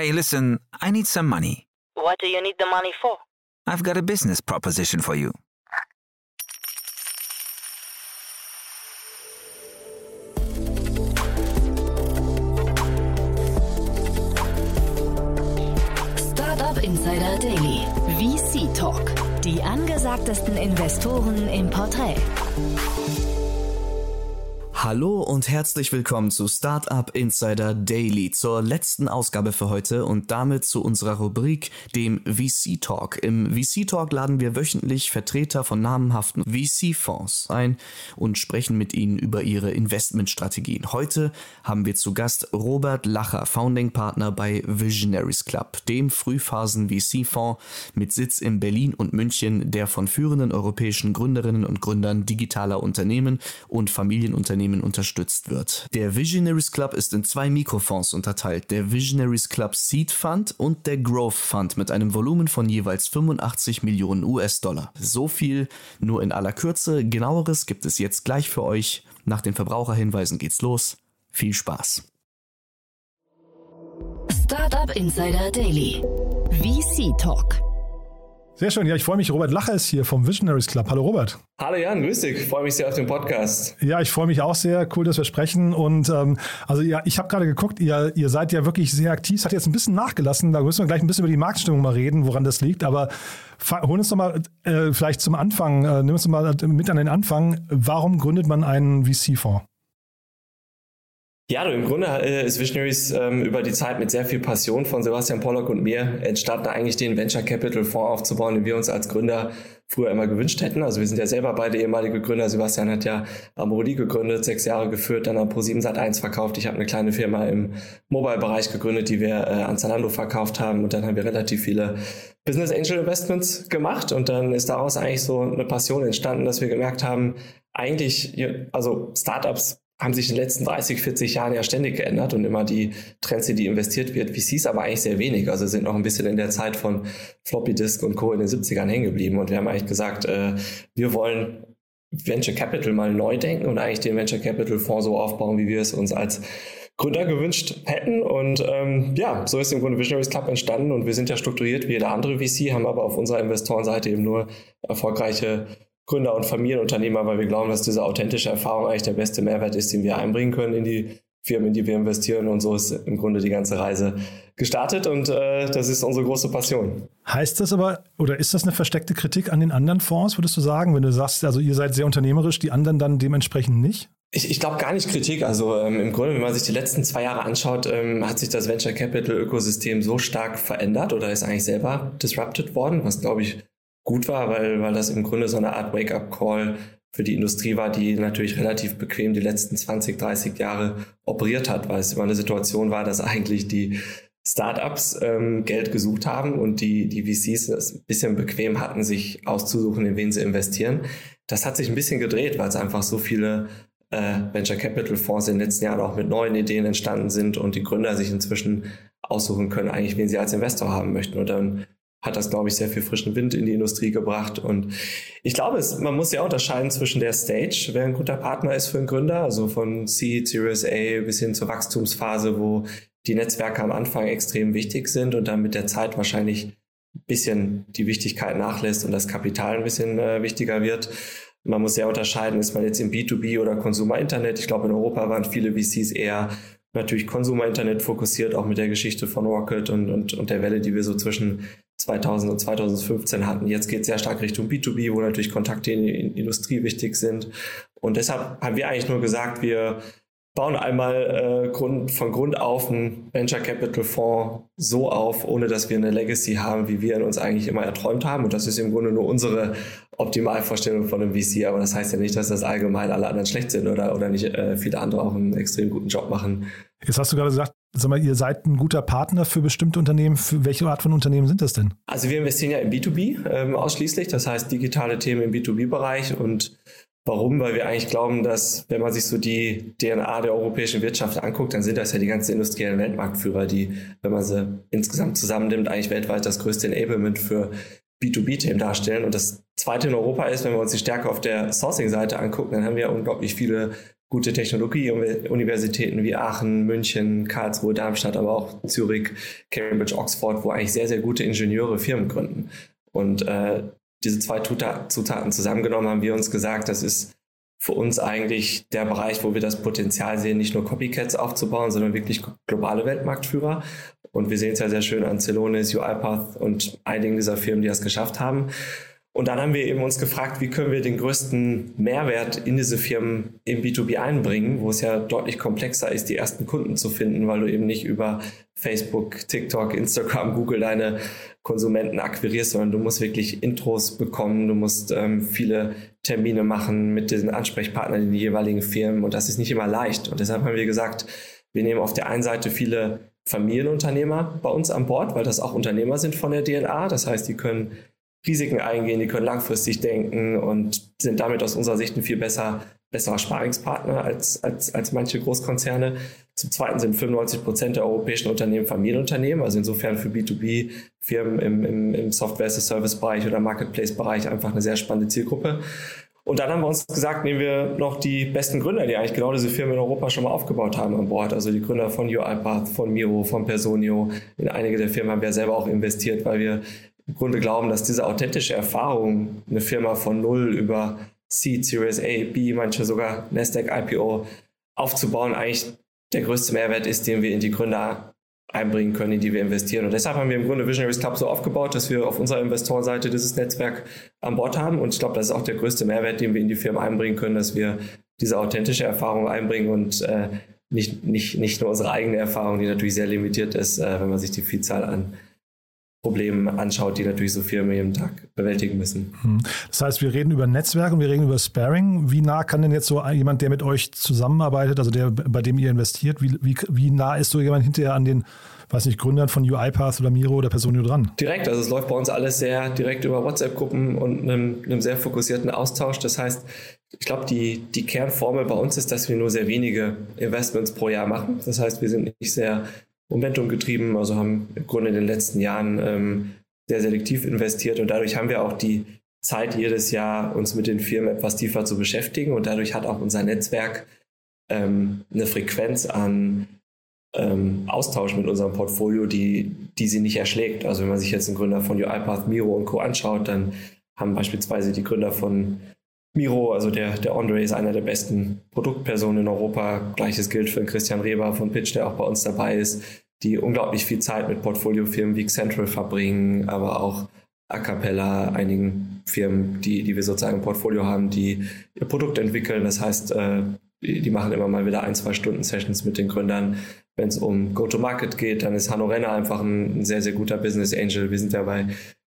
Hey, listen, I need some money. What do you need the money for? I've got a business proposition for you. Startup Insider Daily. VC Talk. Die angesagtesten Investoren im Porträt. Hallo und herzlich willkommen zu Startup Insider Daily, zur letzten Ausgabe für heute und damit zu unserer Rubrik, dem VC Talk. Im VC Talk laden wir wöchentlich Vertreter von namenhaften VC-Fonds ein und sprechen mit ihnen über ihre Investmentstrategien. Heute haben wir zu Gast Robert Lacher, Founding Partner bei Visionaries Club, dem Frühphasen-VC-Fonds mit Sitz in Berlin und München, der von führenden europäischen Gründerinnen und Gründern digitaler Unternehmen und Familienunternehmen Unternehmen unterstützt wird. Der Visionaries Club ist in zwei Mikrofonds unterteilt, der Visionaries Club Seed Fund und der Growth Fund mit einem Volumen von jeweils 85 Millionen US-Dollar. So viel nur in aller Kürze, genaueres gibt es jetzt gleich für euch. Nach den Verbraucherhinweisen geht's los. Viel Spaß. Startup Insider Daily. VC Talk. Sehr schön. Ja, ich freue mich. Robert Lacher ist hier vom Visionaries Club. Hallo Robert. Hallo Jan, grüß dich. Ich freue mich sehr auf den Podcast. Ja, ich freue mich auch sehr. Cool, dass wir sprechen. Und ähm, also ja, ich habe gerade geguckt, ihr, ihr seid ja wirklich sehr aktiv. Es hat jetzt ein bisschen nachgelassen. Da müssen wir gleich ein bisschen über die Marktstimmung mal reden, woran das liegt. Aber hol uns doch mal äh, vielleicht zum Anfang, äh, nimm uns doch mal mit an den Anfang. Warum gründet man einen VC-Fonds? Ja, du, im Grunde äh, ist Visionaries ähm, über die Zeit mit sehr viel Passion von Sebastian Pollock und mir entstanden, eigentlich den Venture Capital Fonds aufzubauen, den wir uns als Gründer früher immer gewünscht hätten. Also wir sind ja selber beide ehemalige Gründer. Sebastian hat ja Amorodi gegründet, sechs Jahre geführt, dann am Pro7 Sat 1 verkauft. Ich habe eine kleine Firma im Mobile-Bereich gegründet, die wir äh, an Zalando verkauft haben. Und dann haben wir relativ viele Business Angel Investments gemacht. Und dann ist daraus eigentlich so eine Passion entstanden, dass wir gemerkt haben, eigentlich, also Startups haben sich in den letzten 30, 40 Jahren ja ständig geändert und immer die Trends, in die investiert wird, VCs aber eigentlich sehr wenig. Also sind noch ein bisschen in der Zeit von Floppy Disk und Co. in den 70ern hängen geblieben. Und wir haben eigentlich gesagt, äh, wir wollen Venture Capital mal neu denken und eigentlich den Venture Capital Fonds so aufbauen, wie wir es uns als Gründer gewünscht hätten. Und ähm, ja, so ist im Grunde Visionaries Club entstanden und wir sind ja strukturiert wie jeder andere VC, haben aber auf unserer Investorenseite eben nur erfolgreiche Gründer und Familienunternehmer, weil wir glauben, dass diese authentische Erfahrung eigentlich der beste Mehrwert ist, den wir einbringen können in die Firmen, in die wir investieren. Und so ist im Grunde die ganze Reise gestartet und äh, das ist unsere große Passion. Heißt das aber, oder ist das eine versteckte Kritik an den anderen Fonds, würdest du sagen, wenn du sagst, also ihr seid sehr unternehmerisch, die anderen dann dementsprechend nicht? Ich, ich glaube gar nicht Kritik. Also ähm, im Grunde, wenn man sich die letzten zwei Jahre anschaut, ähm, hat sich das Venture Capital Ökosystem so stark verändert oder ist eigentlich selber disrupted worden, was glaube ich gut war, weil, weil das im Grunde so eine Art Wake-up-Call für die Industrie war, die natürlich relativ bequem die letzten 20, 30 Jahre operiert hat, weil es immer eine Situation war, dass eigentlich die Startups ähm, Geld gesucht haben und die, die VCs es ein bisschen bequem hatten, sich auszusuchen, in wen sie investieren. Das hat sich ein bisschen gedreht, weil es einfach so viele äh, Venture Capital Fonds in den letzten Jahren auch mit neuen Ideen entstanden sind und die Gründer sich inzwischen aussuchen können, eigentlich wen sie als Investor haben möchten. Und dann hat das, glaube ich, sehr viel frischen Wind in die Industrie gebracht. Und ich glaube, es, man muss ja unterscheiden zwischen der Stage, wer ein guter Partner ist für einen Gründer, also von Seed, Series A bis hin zur Wachstumsphase, wo die Netzwerke am Anfang extrem wichtig sind und dann mit der Zeit wahrscheinlich ein bisschen die Wichtigkeit nachlässt und das Kapital ein bisschen äh, wichtiger wird. Man muss sehr unterscheiden, ist man jetzt im B2B oder Consumer Internet. Ich glaube, in Europa waren viele VCs eher natürlich Consumer Internet fokussiert, auch mit der Geschichte von Rocket und, und, und der Welle, die wir so zwischen 2000 und 2015 hatten. Jetzt geht es sehr stark Richtung B2B, wo natürlich Kontakte in die Industrie wichtig sind. Und deshalb haben wir eigentlich nur gesagt, wir bauen einmal äh, Grund, von Grund auf einen Venture Capital Fonds so auf, ohne dass wir eine Legacy haben, wie wir ihn uns eigentlich immer erträumt haben. Und das ist im Grunde nur unsere Optimalvorstellung von einem VC. Aber das heißt ja nicht, dass das allgemein alle anderen schlecht sind oder, oder nicht äh, viele andere auch einen extrem guten Job machen. Jetzt hast du gerade gesagt, sag mal, ihr seid ein guter Partner für bestimmte Unternehmen. Für welche Art von Unternehmen sind das denn? Also wir investieren ja im B2B ähm, ausschließlich, das heißt digitale Themen im B2B-Bereich und Warum? Weil wir eigentlich glauben, dass wenn man sich so die DNA der europäischen Wirtschaft anguckt, dann sind das ja die ganzen industriellen Weltmarktführer, die, wenn man sie insgesamt zusammennimmt, eigentlich weltweit das größte Enablement für B2B-Themen darstellen. Und das zweite in Europa ist, wenn wir uns die Stärke auf der Sourcing-Seite angucken, dann haben wir unglaublich viele gute Technologieuniversitäten wie Aachen, München, Karlsruhe, Darmstadt, aber auch Zürich, Cambridge, Oxford, wo eigentlich sehr, sehr gute Ingenieure Firmen gründen. Und äh, diese zwei Zutaten zusammengenommen haben wir uns gesagt, das ist für uns eigentlich der Bereich, wo wir das Potenzial sehen, nicht nur Copycats aufzubauen, sondern wirklich globale Weltmarktführer. Und wir sehen es ja sehr schön an Celonis, UiPath und einigen dieser Firmen, die das geschafft haben. Und dann haben wir eben uns gefragt, wie können wir den größten Mehrwert in diese Firmen im B2B einbringen, wo es ja deutlich komplexer ist, die ersten Kunden zu finden, weil du eben nicht über Facebook, TikTok, Instagram, Google deine Konsumenten akquirierst, sondern du musst wirklich Intros bekommen, du musst ähm, viele Termine machen mit den Ansprechpartnern in den jeweiligen Firmen und das ist nicht immer leicht. Und deshalb haben wir gesagt, wir nehmen auf der einen Seite viele Familienunternehmer bei uns an Bord, weil das auch Unternehmer sind von der DNA. Das heißt, die können Risiken eingehen, die können langfristig denken und sind damit aus unserer Sicht ein viel besser, besserer Sparingspartner als, als, als manche Großkonzerne. Zum Zweiten sind 95 Prozent der europäischen Unternehmen Familienunternehmen, also insofern für B2B-Firmen im, im, im Software-as-a-Service-Bereich oder Marketplace-Bereich einfach eine sehr spannende Zielgruppe. Und dann haben wir uns gesagt, nehmen wir noch die besten Gründer, die eigentlich genau diese Firmen in Europa schon mal aufgebaut haben an Bord. Also die Gründer von UiPath, von Miro, von Personio. In einige der Firmen haben wir selber auch investiert, weil wir Grunde glauben, dass diese authentische Erfahrung, eine Firma von Null über Seed, Series A, B, manche sogar Nasdaq IPO aufzubauen, eigentlich der größte Mehrwert ist, den wir in die Gründer einbringen können, in die wir investieren. Und deshalb haben wir im Grunde Visionaries Club so aufgebaut, dass wir auf unserer Investorenseite dieses Netzwerk an Bord haben. Und ich glaube, das ist auch der größte Mehrwert, den wir in die Firmen einbringen können, dass wir diese authentische Erfahrung einbringen und äh, nicht, nicht, nicht nur unsere eigene Erfahrung, die natürlich sehr limitiert ist, äh, wenn man sich die Vielzahl an Problemen anschaut, die natürlich so Firmen jeden Tag bewältigen müssen. Hm. Das heißt, wir reden über Netzwerk und wir reden über Sparing. Wie nah kann denn jetzt so jemand, der mit euch zusammenarbeitet, also der, bei dem ihr investiert, wie, wie, wie nah ist so jemand hinterher an den, weiß nicht, Gründern von UiPath oder Miro oder Personio dran? Direkt, also es läuft bei uns alles sehr direkt über WhatsApp-Gruppen und einem, einem sehr fokussierten Austausch. Das heißt, ich glaube, die, die Kernformel bei uns ist, dass wir nur sehr wenige Investments pro Jahr machen. Das heißt, wir sind nicht sehr Momentum getrieben, also haben im Grunde in den letzten Jahren ähm, sehr selektiv investiert und dadurch haben wir auch die Zeit jedes Jahr, uns mit den Firmen etwas tiefer zu beschäftigen und dadurch hat auch unser Netzwerk ähm, eine Frequenz an ähm, Austausch mit unserem Portfolio, die, die sie nicht erschlägt. Also wenn man sich jetzt einen Gründer von UiPath, Miro und Co. anschaut, dann haben beispielsweise die Gründer von Miro, also der, der Andre ist einer der besten Produktpersonen in Europa. Gleiches gilt für Christian Reber von Pitch, der auch bei uns dabei ist, die unglaublich viel Zeit mit Portfoliofirmen wie Central verbringen, aber auch A Cappella, einigen Firmen, die, die wir sozusagen im Portfolio haben, die ihr Produkt entwickeln. Das heißt, äh, die machen immer mal wieder ein, zwei Stunden Sessions mit den Gründern. Wenn es um Go-to-Market geht, dann ist Hanno Renner einfach ein, ein sehr, sehr guter Business Angel. Wir sind ja bei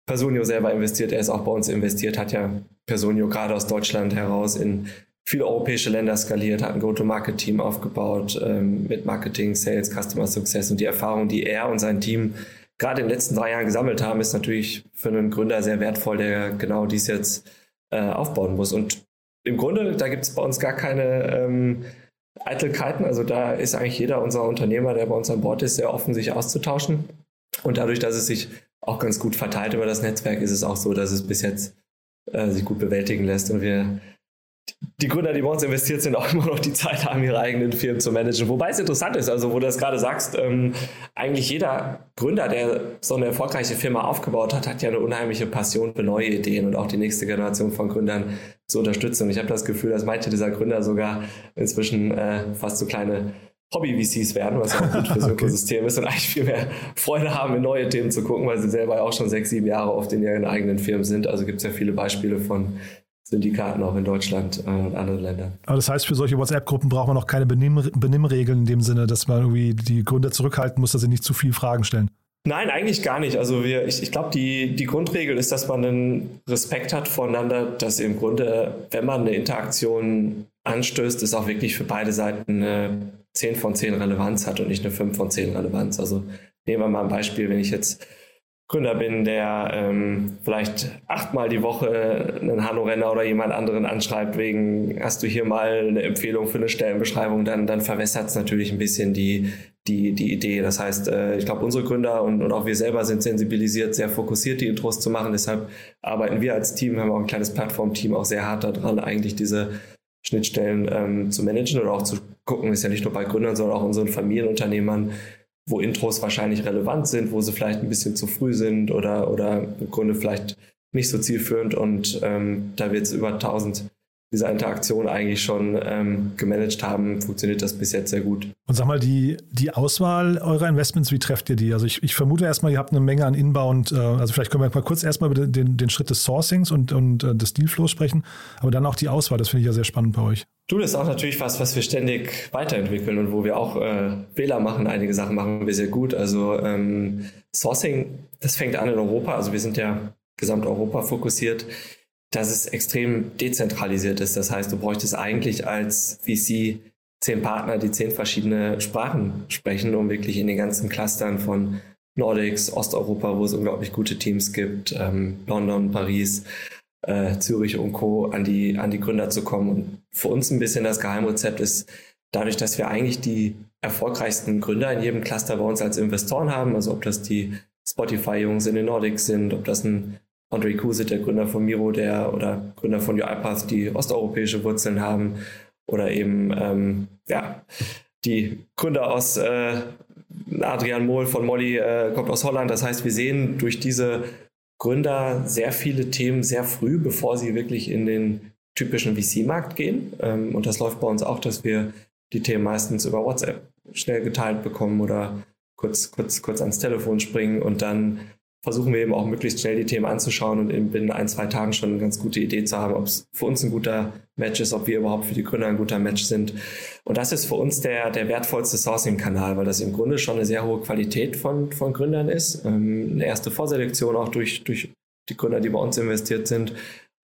Personio selber investiert, er ist auch bei uns investiert, hat ja Personio gerade aus Deutschland heraus in viele europäische Länder skaliert, hat ein Go-to-Market-Team aufgebaut ähm, mit Marketing, Sales, Customer Success und die Erfahrung, die er und sein Team gerade in den letzten drei Jahren gesammelt haben, ist natürlich für einen Gründer sehr wertvoll, der genau dies jetzt äh, aufbauen muss. Und im Grunde, da gibt es bei uns gar keine ähm, Eitelkeiten. Also da ist eigentlich jeder unserer Unternehmer, der bei uns an Bord ist, sehr offen, sich auszutauschen. Und dadurch, dass es sich auch ganz gut verteilt über das Netzwerk, ist es auch so, dass es bis jetzt äh, sich gut bewältigen lässt und wir die Gründer, die bei uns investiert sind, auch immer noch die Zeit haben, ihre eigenen Firmen zu managen. Wobei es interessant ist, also wo du das gerade sagst, ähm, eigentlich jeder Gründer, der so eine erfolgreiche Firma aufgebaut hat, hat ja eine unheimliche Passion für neue Ideen und auch die nächste Generation von Gründern zu unterstützen. Und ich habe das Gefühl, dass manche dieser Gründer sogar inzwischen äh, fast so kleine Hobby-VCs werden, was ja auch gut für so ein Ökosystem ist und eigentlich viel mehr Freude haben, in neue Themen zu gucken, weil sie selber auch schon sechs, sieben Jahre oft in ihren eigenen Firmen sind. Also gibt es ja viele Beispiele von Syndikaten auch in Deutschland äh, und anderen Ländern. Aber das heißt, für solche WhatsApp-Gruppen braucht man noch keine Benimm Benimmregeln in dem Sinne, dass man irgendwie die Gründer zurückhalten muss, dass sie nicht zu viel Fragen stellen. Nein, eigentlich gar nicht. Also wir, ich, ich glaube, die, die Grundregel ist, dass man einen Respekt hat voneinander, dass im Grunde, wenn man eine Interaktion anstößt, es auch wirklich für beide Seiten eine 10 von 10 Relevanz hat und nicht eine 5 von 10 Relevanz. Also nehmen wir mal ein Beispiel, wenn ich jetzt Gründer bin, der ähm, vielleicht achtmal die Woche einen Hanno-Renner oder jemand anderen anschreibt, wegen hast du hier mal eine Empfehlung für eine Stellenbeschreibung, dann, dann verwässert es natürlich ein bisschen die, die, die Idee. Das heißt, äh, ich glaube, unsere Gründer und, und auch wir selber sind sensibilisiert, sehr fokussiert, die Intros zu machen. Deshalb arbeiten wir als Team, haben auch ein kleines Plattformteam, auch sehr hart daran, eigentlich diese Schnittstellen ähm, zu managen oder auch zu gucken, ist ja nicht nur bei Gründern, sondern auch unseren Familienunternehmern, wo Intros wahrscheinlich relevant sind, wo sie vielleicht ein bisschen zu früh sind oder, oder im Grunde vielleicht nicht so zielführend und ähm, da wir jetzt über 1000 dieser Interaktion eigentlich schon ähm, gemanagt haben, funktioniert das bis jetzt sehr gut. Und sag mal, die, die Auswahl eurer Investments, wie trefft ihr die? Also ich, ich vermute erstmal, ihr habt eine Menge an Inbound, äh, also vielleicht können wir mal kurz erstmal über den, den Schritt des Sourcings und, und äh, des Dealflows sprechen, aber dann auch die Auswahl, das finde ich ja sehr spannend bei euch. Du, das ist auch natürlich was, was wir ständig weiterentwickeln und wo wir auch äh, Fehler machen. Einige Sachen machen wir sehr gut. Also ähm, Sourcing, das fängt an in Europa. Also wir sind ja Gesamteuropa fokussiert, dass es extrem dezentralisiert ist. Das heißt, du bräuchtest eigentlich als VC zehn Partner, die zehn verschiedene Sprachen sprechen, um wirklich in den ganzen Clustern von Nordics, Osteuropa, wo es unglaublich gute Teams gibt, ähm, London, Paris, äh, Zürich und Co. an die, an die Gründer zu kommen. Und für uns ein bisschen das Geheimrezept ist, dadurch, dass wir eigentlich die erfolgreichsten Gründer in jedem Cluster bei uns als Investoren haben, also ob das die Spotify-Jungs in den Nordics sind, ob das ein André Kusit, der Gründer von Miro, der oder Gründer von UiPath, die osteuropäische Wurzeln haben, oder eben ähm, ja, die Gründer aus äh, Adrian Mohl von Molly äh, kommt aus Holland. Das heißt, wir sehen durch diese Gründer sehr viele Themen sehr früh, bevor sie wirklich in den typischen VC-Markt gehen. Ähm, und das läuft bei uns auch, dass wir die Themen meistens über WhatsApp schnell geteilt bekommen oder kurz, kurz, kurz ans Telefon springen und dann versuchen wir eben auch möglichst schnell die Themen anzuschauen und in binnen ein, zwei Tagen schon eine ganz gute Idee zu haben, ob es für uns ein guter Match ist, ob wir überhaupt für die Gründer ein guter Match sind. Und das ist für uns der, der wertvollste Sourcing-Kanal, weil das im Grunde schon eine sehr hohe Qualität von, von Gründern ist. Ähm, eine erste Vorselektion auch durch, durch die Gründer, die bei uns investiert sind.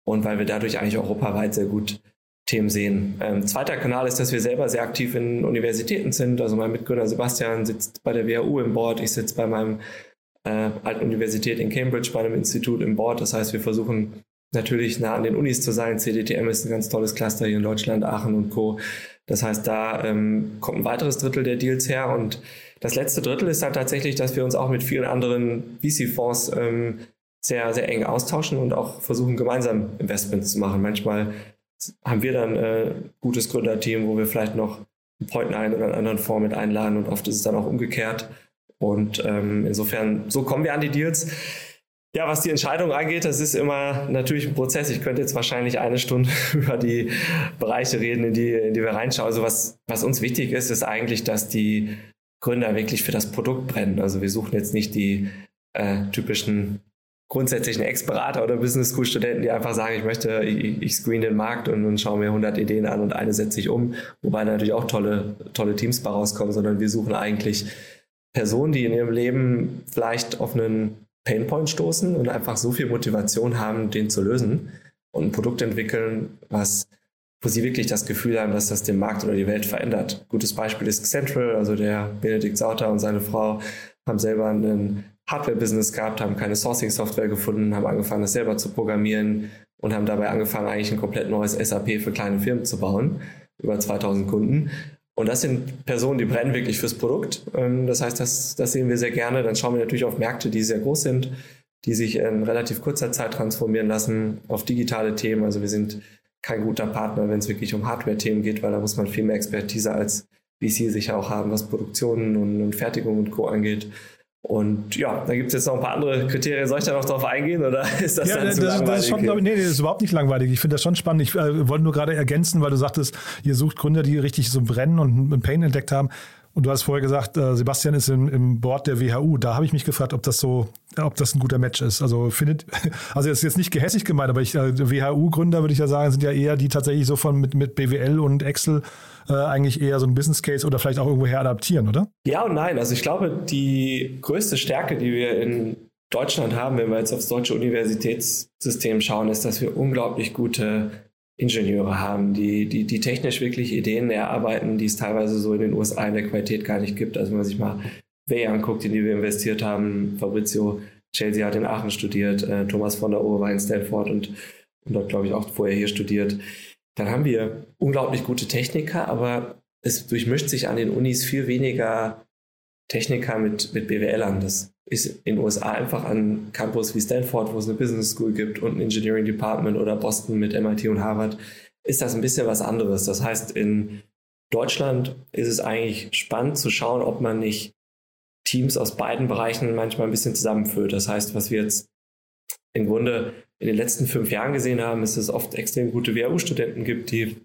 Und weil wir dadurch eigentlich europaweit sehr gut Themen sehen. Ähm, zweiter Kanal ist, dass wir selber sehr aktiv in Universitäten sind. Also mein Mitgründer Sebastian sitzt bei der WHU im Board, ich sitze bei meinem äh, Universität in Cambridge bei einem Institut im Board. Das heißt, wir versuchen natürlich nah an den Unis zu sein. CDTM ist ein ganz tolles Cluster hier in Deutschland, Aachen und Co. Das heißt, da ähm, kommt ein weiteres Drittel der Deals her. Und das letzte Drittel ist dann tatsächlich, dass wir uns auch mit vielen anderen VC-Fonds ähm, sehr, sehr eng austauschen und auch versuchen, gemeinsam Investments zu machen. Manchmal haben wir dann äh, gutes Gründerteam, wo wir vielleicht noch einen Point einen oder einen anderen Fonds mit einladen und oft ist es dann auch umgekehrt. Und ähm, insofern, so kommen wir an die Deals. Ja, was die Entscheidung angeht, das ist immer natürlich ein Prozess. Ich könnte jetzt wahrscheinlich eine Stunde über die Bereiche reden, in die, in die wir reinschauen. Also was, was uns wichtig ist, ist eigentlich, dass die Gründer wirklich für das Produkt brennen. Also wir suchen jetzt nicht die äh, typischen grundsätzlichen Ex-Berater oder Business School Studenten, die einfach sagen, ich möchte, ich, ich screen den Markt und, und schaue mir 100 Ideen an und eine setze ich um, wobei natürlich auch tolle, tolle Teams bei rauskommen, sondern wir suchen eigentlich Personen, die in ihrem Leben vielleicht auf einen Painpoint stoßen und einfach so viel Motivation haben, den zu lösen und ein Produkt entwickeln, was wo sie wirklich das Gefühl haben, dass das den Markt oder die Welt verändert. Gutes Beispiel ist Central, also der Benedikt Sauter und seine Frau haben selber ein Hardware-Business gehabt, haben keine Sourcing-Software gefunden, haben angefangen, das selber zu programmieren und haben dabei angefangen, eigentlich ein komplett neues SAP für kleine Firmen zu bauen, über 2000 Kunden. Und das sind Personen, die brennen wirklich fürs Produkt. Ähm, das heißt, das, das sehen wir sehr gerne. Dann schauen wir natürlich auf Märkte, die sehr groß sind, die sich in relativ kurzer Zeit transformieren lassen, auf digitale Themen. Also wir sind kein guter Partner, wenn es wirklich um Hardware-Themen geht, weil da muss man viel mehr Expertise als VC sicher auch haben, was Produktionen und, und Fertigung und Co. angeht. Und ja, da gibt es jetzt noch ein paar andere Kriterien. Soll ich da noch drauf eingehen oder ist das ja, dann das, zu langweilig? Das ist schon, ich, nee, das ist überhaupt nicht langweilig. Ich finde das schon spannend. Ich äh, wollte nur gerade ergänzen, weil du sagtest, ihr sucht Gründer, die richtig so brennen und einen Pain entdeckt haben. Und du hast vorher gesagt, äh, Sebastian ist im, im Board der WHU. Da habe ich mich gefragt, ob das so, ob das ein guter Match ist. Also findet, also das ist jetzt nicht gehässig gemeint, aber ich, äh, WHU-Gründer würde ich ja sagen, sind ja eher die tatsächlich so von mit, mit BWL und Excel äh, eigentlich eher so ein Business Case oder vielleicht auch irgendwoher adaptieren, oder? Ja und nein. Also ich glaube, die größte Stärke, die wir in Deutschland haben, wenn wir jetzt aufs deutsche Universitätssystem schauen, ist, dass wir unglaublich gute Ingenieure haben, die, die, die technisch wirklich Ideen erarbeiten, die es teilweise so in den USA in der Qualität gar nicht gibt. Also wenn man sich mal Way anguckt, in die wir investiert haben, Fabrizio Chelsea hat in Aachen studiert, äh, Thomas von der Ohr war in Stanford und, und dort, glaube ich, auch vorher hier studiert. Dann haben wir unglaublich gute Techniker, aber es durchmischt sich an den Unis viel weniger Techniker mit, mit BWLern. Das ist in den USA einfach an Campus wie Stanford, wo es eine Business School gibt und ein Engineering Department oder Boston mit MIT und Harvard, ist das ein bisschen was anderes. Das heißt, in Deutschland ist es eigentlich spannend zu schauen, ob man nicht Teams aus beiden Bereichen manchmal ein bisschen zusammenführt. Das heißt, was wir jetzt im Grunde in den letzten fünf Jahren gesehen haben, ist, dass es oft extrem gute WHU-Studenten gibt, die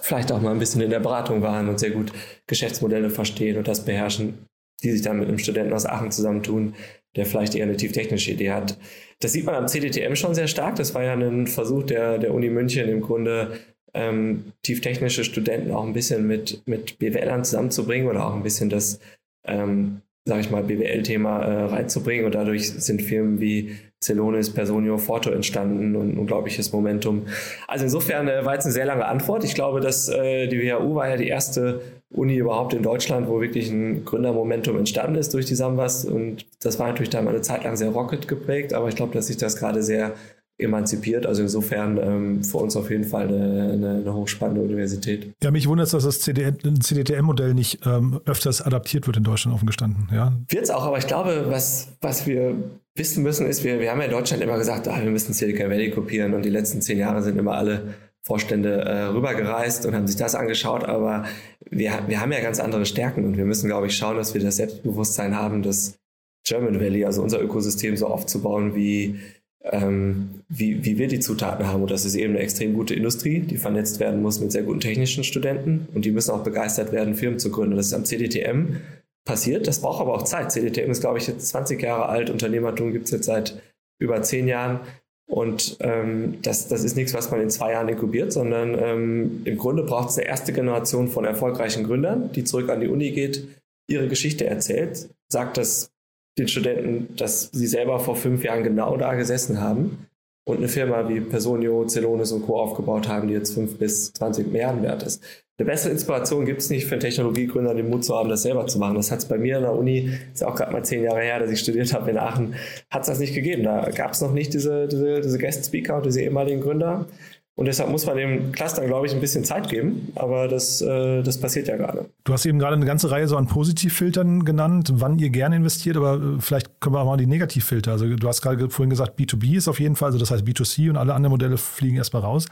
vielleicht auch mal ein bisschen in der Beratung waren und sehr gut Geschäftsmodelle verstehen und das beherrschen, die sich dann mit einem Studenten aus Aachen zusammentun, der vielleicht eher eine tieftechnische Idee hat. Das sieht man am CDTM schon sehr stark. Das war ja ein Versuch der, der Uni München im Grunde, ähm, tieftechnische Studenten auch ein bisschen mit, mit BWLern zusammenzubringen oder auch ein bisschen das, ähm, sage ich mal, BWL-Thema äh, reinzubringen. Und dadurch sind Firmen wie Celonis, Personio, Forto entstanden und unglaubliches Momentum. Also insofern äh, war jetzt eine sehr lange Antwort. Ich glaube, dass äh, die WHU war ja die erste Uni überhaupt in Deutschland, wo wirklich ein Gründermomentum entstanden ist durch die Sambas. Und das war natürlich dann eine Zeit lang sehr Rocket geprägt, aber ich glaube, dass sich das gerade sehr emanzipiert. Also insofern ähm, für uns auf jeden Fall eine, eine, eine hochspannende Universität. Ja, mich wundert es, dass das CDTM-Modell nicht ähm, öfters adaptiert wird in Deutschland offen gestanden. Ja. Wird es auch, aber ich glaube, was, was wir wissen müssen, ist, wir, wir haben ja in Deutschland immer gesagt, ah, wir müssen Silicon Valley kopieren und die letzten zehn Jahre sind immer alle Vorstände äh, rübergereist und haben sich das angeschaut, aber wir, wir haben ja ganz andere Stärken und wir müssen, glaube ich, schauen, dass wir das Selbstbewusstsein haben, das German Valley, also unser Ökosystem so aufzubauen, wie, ähm, wie, wie wir die Zutaten haben. Und das ist eben eine extrem gute Industrie, die vernetzt werden muss mit sehr guten technischen Studenten und die müssen auch begeistert werden, Firmen zu gründen. Das ist am CDTM passiert. Das braucht aber auch Zeit. CDTM ist, glaube ich, jetzt 20 Jahre alt. Unternehmertum gibt es jetzt seit über zehn Jahren. Und ähm, das, das ist nichts, was man in zwei Jahren inkubiert, sondern ähm, im Grunde braucht es eine erste Generation von erfolgreichen Gründern, die zurück an die Uni geht, ihre Geschichte erzählt, sagt das den Studenten, dass sie selber vor fünf Jahren genau da gesessen haben und eine Firma wie Personio, Celonis und Co. aufgebaut haben, die jetzt fünf bis 20 Milliarden wert ist. Eine bessere Inspiration gibt es nicht für einen Technologiegründer, den Mut zu haben, das selber zu machen. Das hat es bei mir an der Uni, ist auch gerade mal zehn Jahre her, dass ich studiert habe in Aachen, hat es das nicht gegeben. Da gab es noch nicht diese, diese, diese Guest-Speaker und diese ehemaligen Gründer. Und deshalb muss man dem Clustern, glaube ich, ein bisschen Zeit geben. Aber das, äh, das passiert ja gerade. Du hast eben gerade eine ganze Reihe so an Positivfiltern genannt, wann ihr gerne investiert, aber äh, vielleicht können wir auch mal die Negativfilter. Also du hast gerade vorhin gesagt, B2B ist auf jeden Fall, also das heißt B2C und alle anderen Modelle fliegen erstmal raus.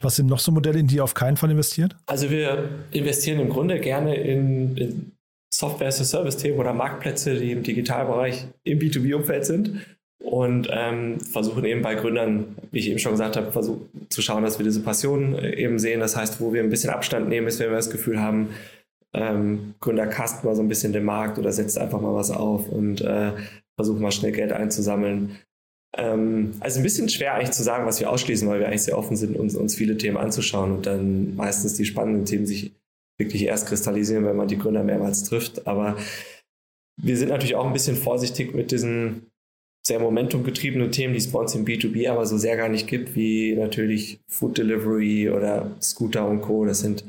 Was sind noch so Modelle, in die ihr auf keinen Fall investiert? Also wir investieren im Grunde gerne in, in Software-as-a-Service-Themen oder Marktplätze, die im Digitalbereich im B2B-Umfeld sind und ähm, versuchen eben bei Gründern, wie ich eben schon gesagt habe, zu schauen, dass wir diese Passion äh, eben sehen. Das heißt, wo wir ein bisschen Abstand nehmen, ist, wenn wir das Gefühl haben, ähm, Gründer casten mal so ein bisschen den Markt oder setzt einfach mal was auf und äh, versuchen mal schnell Geld einzusammeln. Ähm, also ein bisschen schwer eigentlich zu sagen, was wir ausschließen, weil wir eigentlich sehr offen sind, uns, uns viele Themen anzuschauen und dann meistens die spannenden Themen sich wirklich erst kristallisieren, wenn man die Gründer mehrmals trifft. Aber wir sind natürlich auch ein bisschen vorsichtig mit diesen sehr momentumgetriebenen Themen, die es bei uns im B2B aber so sehr gar nicht gibt, wie natürlich Food Delivery oder Scooter und Co. Das sind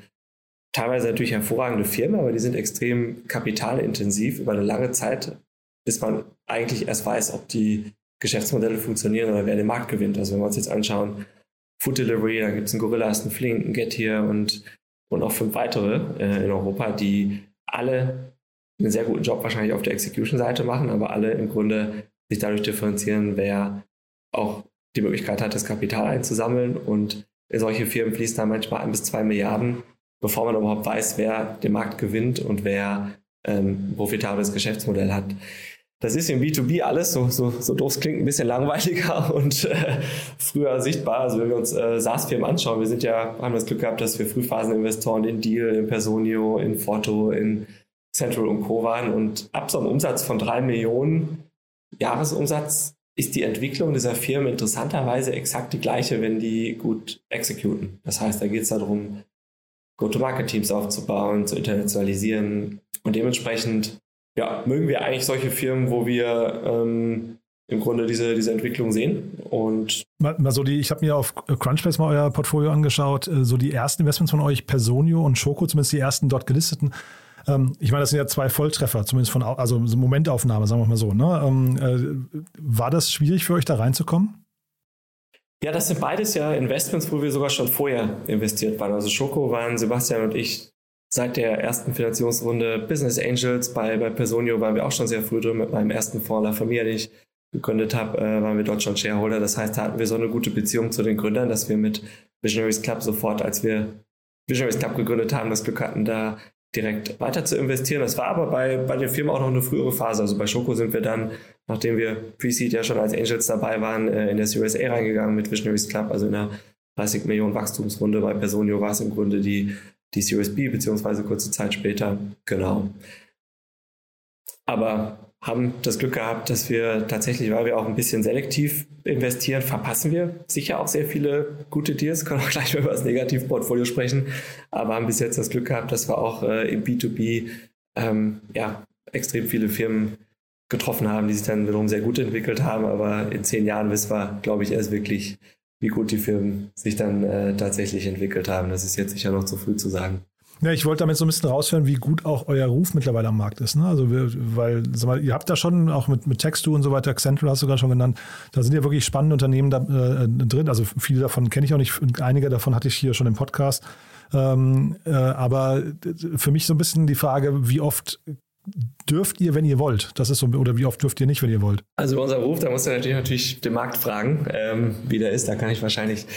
teilweise natürlich hervorragende Firmen, aber die sind extrem kapitalintensiv über eine lange Zeit, bis man eigentlich erst weiß, ob die Geschäftsmodelle funktionieren oder wer den Markt gewinnt. Also wenn wir uns jetzt anschauen, Food Delivery, da gibt es einen Gorillas, einen Flink, einen Getir und, und auch fünf weitere äh, in Europa, die alle einen sehr guten Job wahrscheinlich auf der Execution-Seite machen, aber alle im Grunde sich dadurch differenzieren, wer auch die Möglichkeit hat, das Kapital einzusammeln. Und in solche Firmen fließen da manchmal ein bis zwei Milliarden, bevor man überhaupt weiß, wer den Markt gewinnt und wer ähm, ein profitables Geschäftsmodell hat. Das ist im B2B alles, so, so, so doof klingt, ein bisschen langweiliger und äh, früher sichtbar. Also wenn wir uns äh, SaaS-Firmen anschauen, wir sind ja, haben das Glück gehabt, dass wir Frühphaseninvestoren in Deal, in Personio, in Forto, in Central und Co. waren und ab so einem Umsatz von drei Millionen Jahresumsatz ist die Entwicklung dieser Firmen interessanterweise exakt die gleiche, wenn die gut exekuten. Das heißt, da geht es darum, Go-to-Market-Teams aufzubauen, zu internationalisieren und dementsprechend ja, mögen wir eigentlich solche Firmen, wo wir ähm, im Grunde diese, diese Entwicklung sehen. Und mal, mal so die, ich habe mir auf Crunchbase mal euer Portfolio angeschaut, äh, so die ersten Investments von euch, Personio und Schoko, zumindest die ersten dort gelisteten, ich meine, das sind ja zwei Volltreffer, zumindest von, also Momentaufnahme, sagen wir mal so. Ne? Ähm, äh, war das schwierig für euch, da reinzukommen? Ja, das sind beides ja Investments, wo wir sogar schon vorher investiert waren. Also Schoko waren Sebastian und ich seit der ersten Finanzierungsrunde Business Angels. Bei, bei Personio waren wir auch schon sehr früh drin mit meinem ersten Fonds La Familia, den ich gegründet habe, äh, waren wir dort schon Shareholder. Das heißt, da hatten wir so eine gute Beziehung zu den Gründern, dass wir mit Visionaries Club sofort, als wir Visionaries Club gegründet haben, das Glück hatten, da direkt weiter zu investieren. Das war aber bei, bei den Firmen auch noch eine frühere Phase. Also bei Schoko sind wir dann, nachdem wir Pre-Seed ja schon als Angels dabei waren, äh, in der Series A reingegangen mit Visionaries Club, also in einer 30 Millionen Wachstumsrunde. Bei Personio war es im Grunde die, die Series B, beziehungsweise kurze Zeit später. Genau. Aber haben das Glück gehabt, dass wir tatsächlich, weil wir auch ein bisschen selektiv investieren, verpassen wir sicher auch sehr viele gute Deals. Können auch gleich über das Negativportfolio sprechen, aber haben bis jetzt das Glück gehabt, dass wir auch äh, im B2B ähm, ja, extrem viele Firmen getroffen haben, die sich dann wiederum sehr gut entwickelt haben. Aber in zehn Jahren wissen wir, glaube ich, erst wirklich, wie gut die Firmen sich dann äh, tatsächlich entwickelt haben. Das ist jetzt sicher noch zu früh zu sagen. Ja, ich wollte damit so ein bisschen raushören, wie gut auch euer Ruf mittlerweile am Markt ist. Ne? Also, wir, weil, sag mal, ihr habt da schon auch mit, mit Textu und so weiter, Central hast du gerade schon genannt, da sind ja wirklich spannende Unternehmen da, äh, drin. Also, viele davon kenne ich auch nicht, einige davon hatte ich hier schon im Podcast. Ähm, äh, aber für mich so ein bisschen die Frage, wie oft dürft ihr, wenn ihr wollt? Das ist so, oder wie oft dürft ihr nicht, wenn ihr wollt? Also unser Ruf, da musst du natürlich, natürlich den Markt fragen, ähm, wie der ist. Da kann ich wahrscheinlich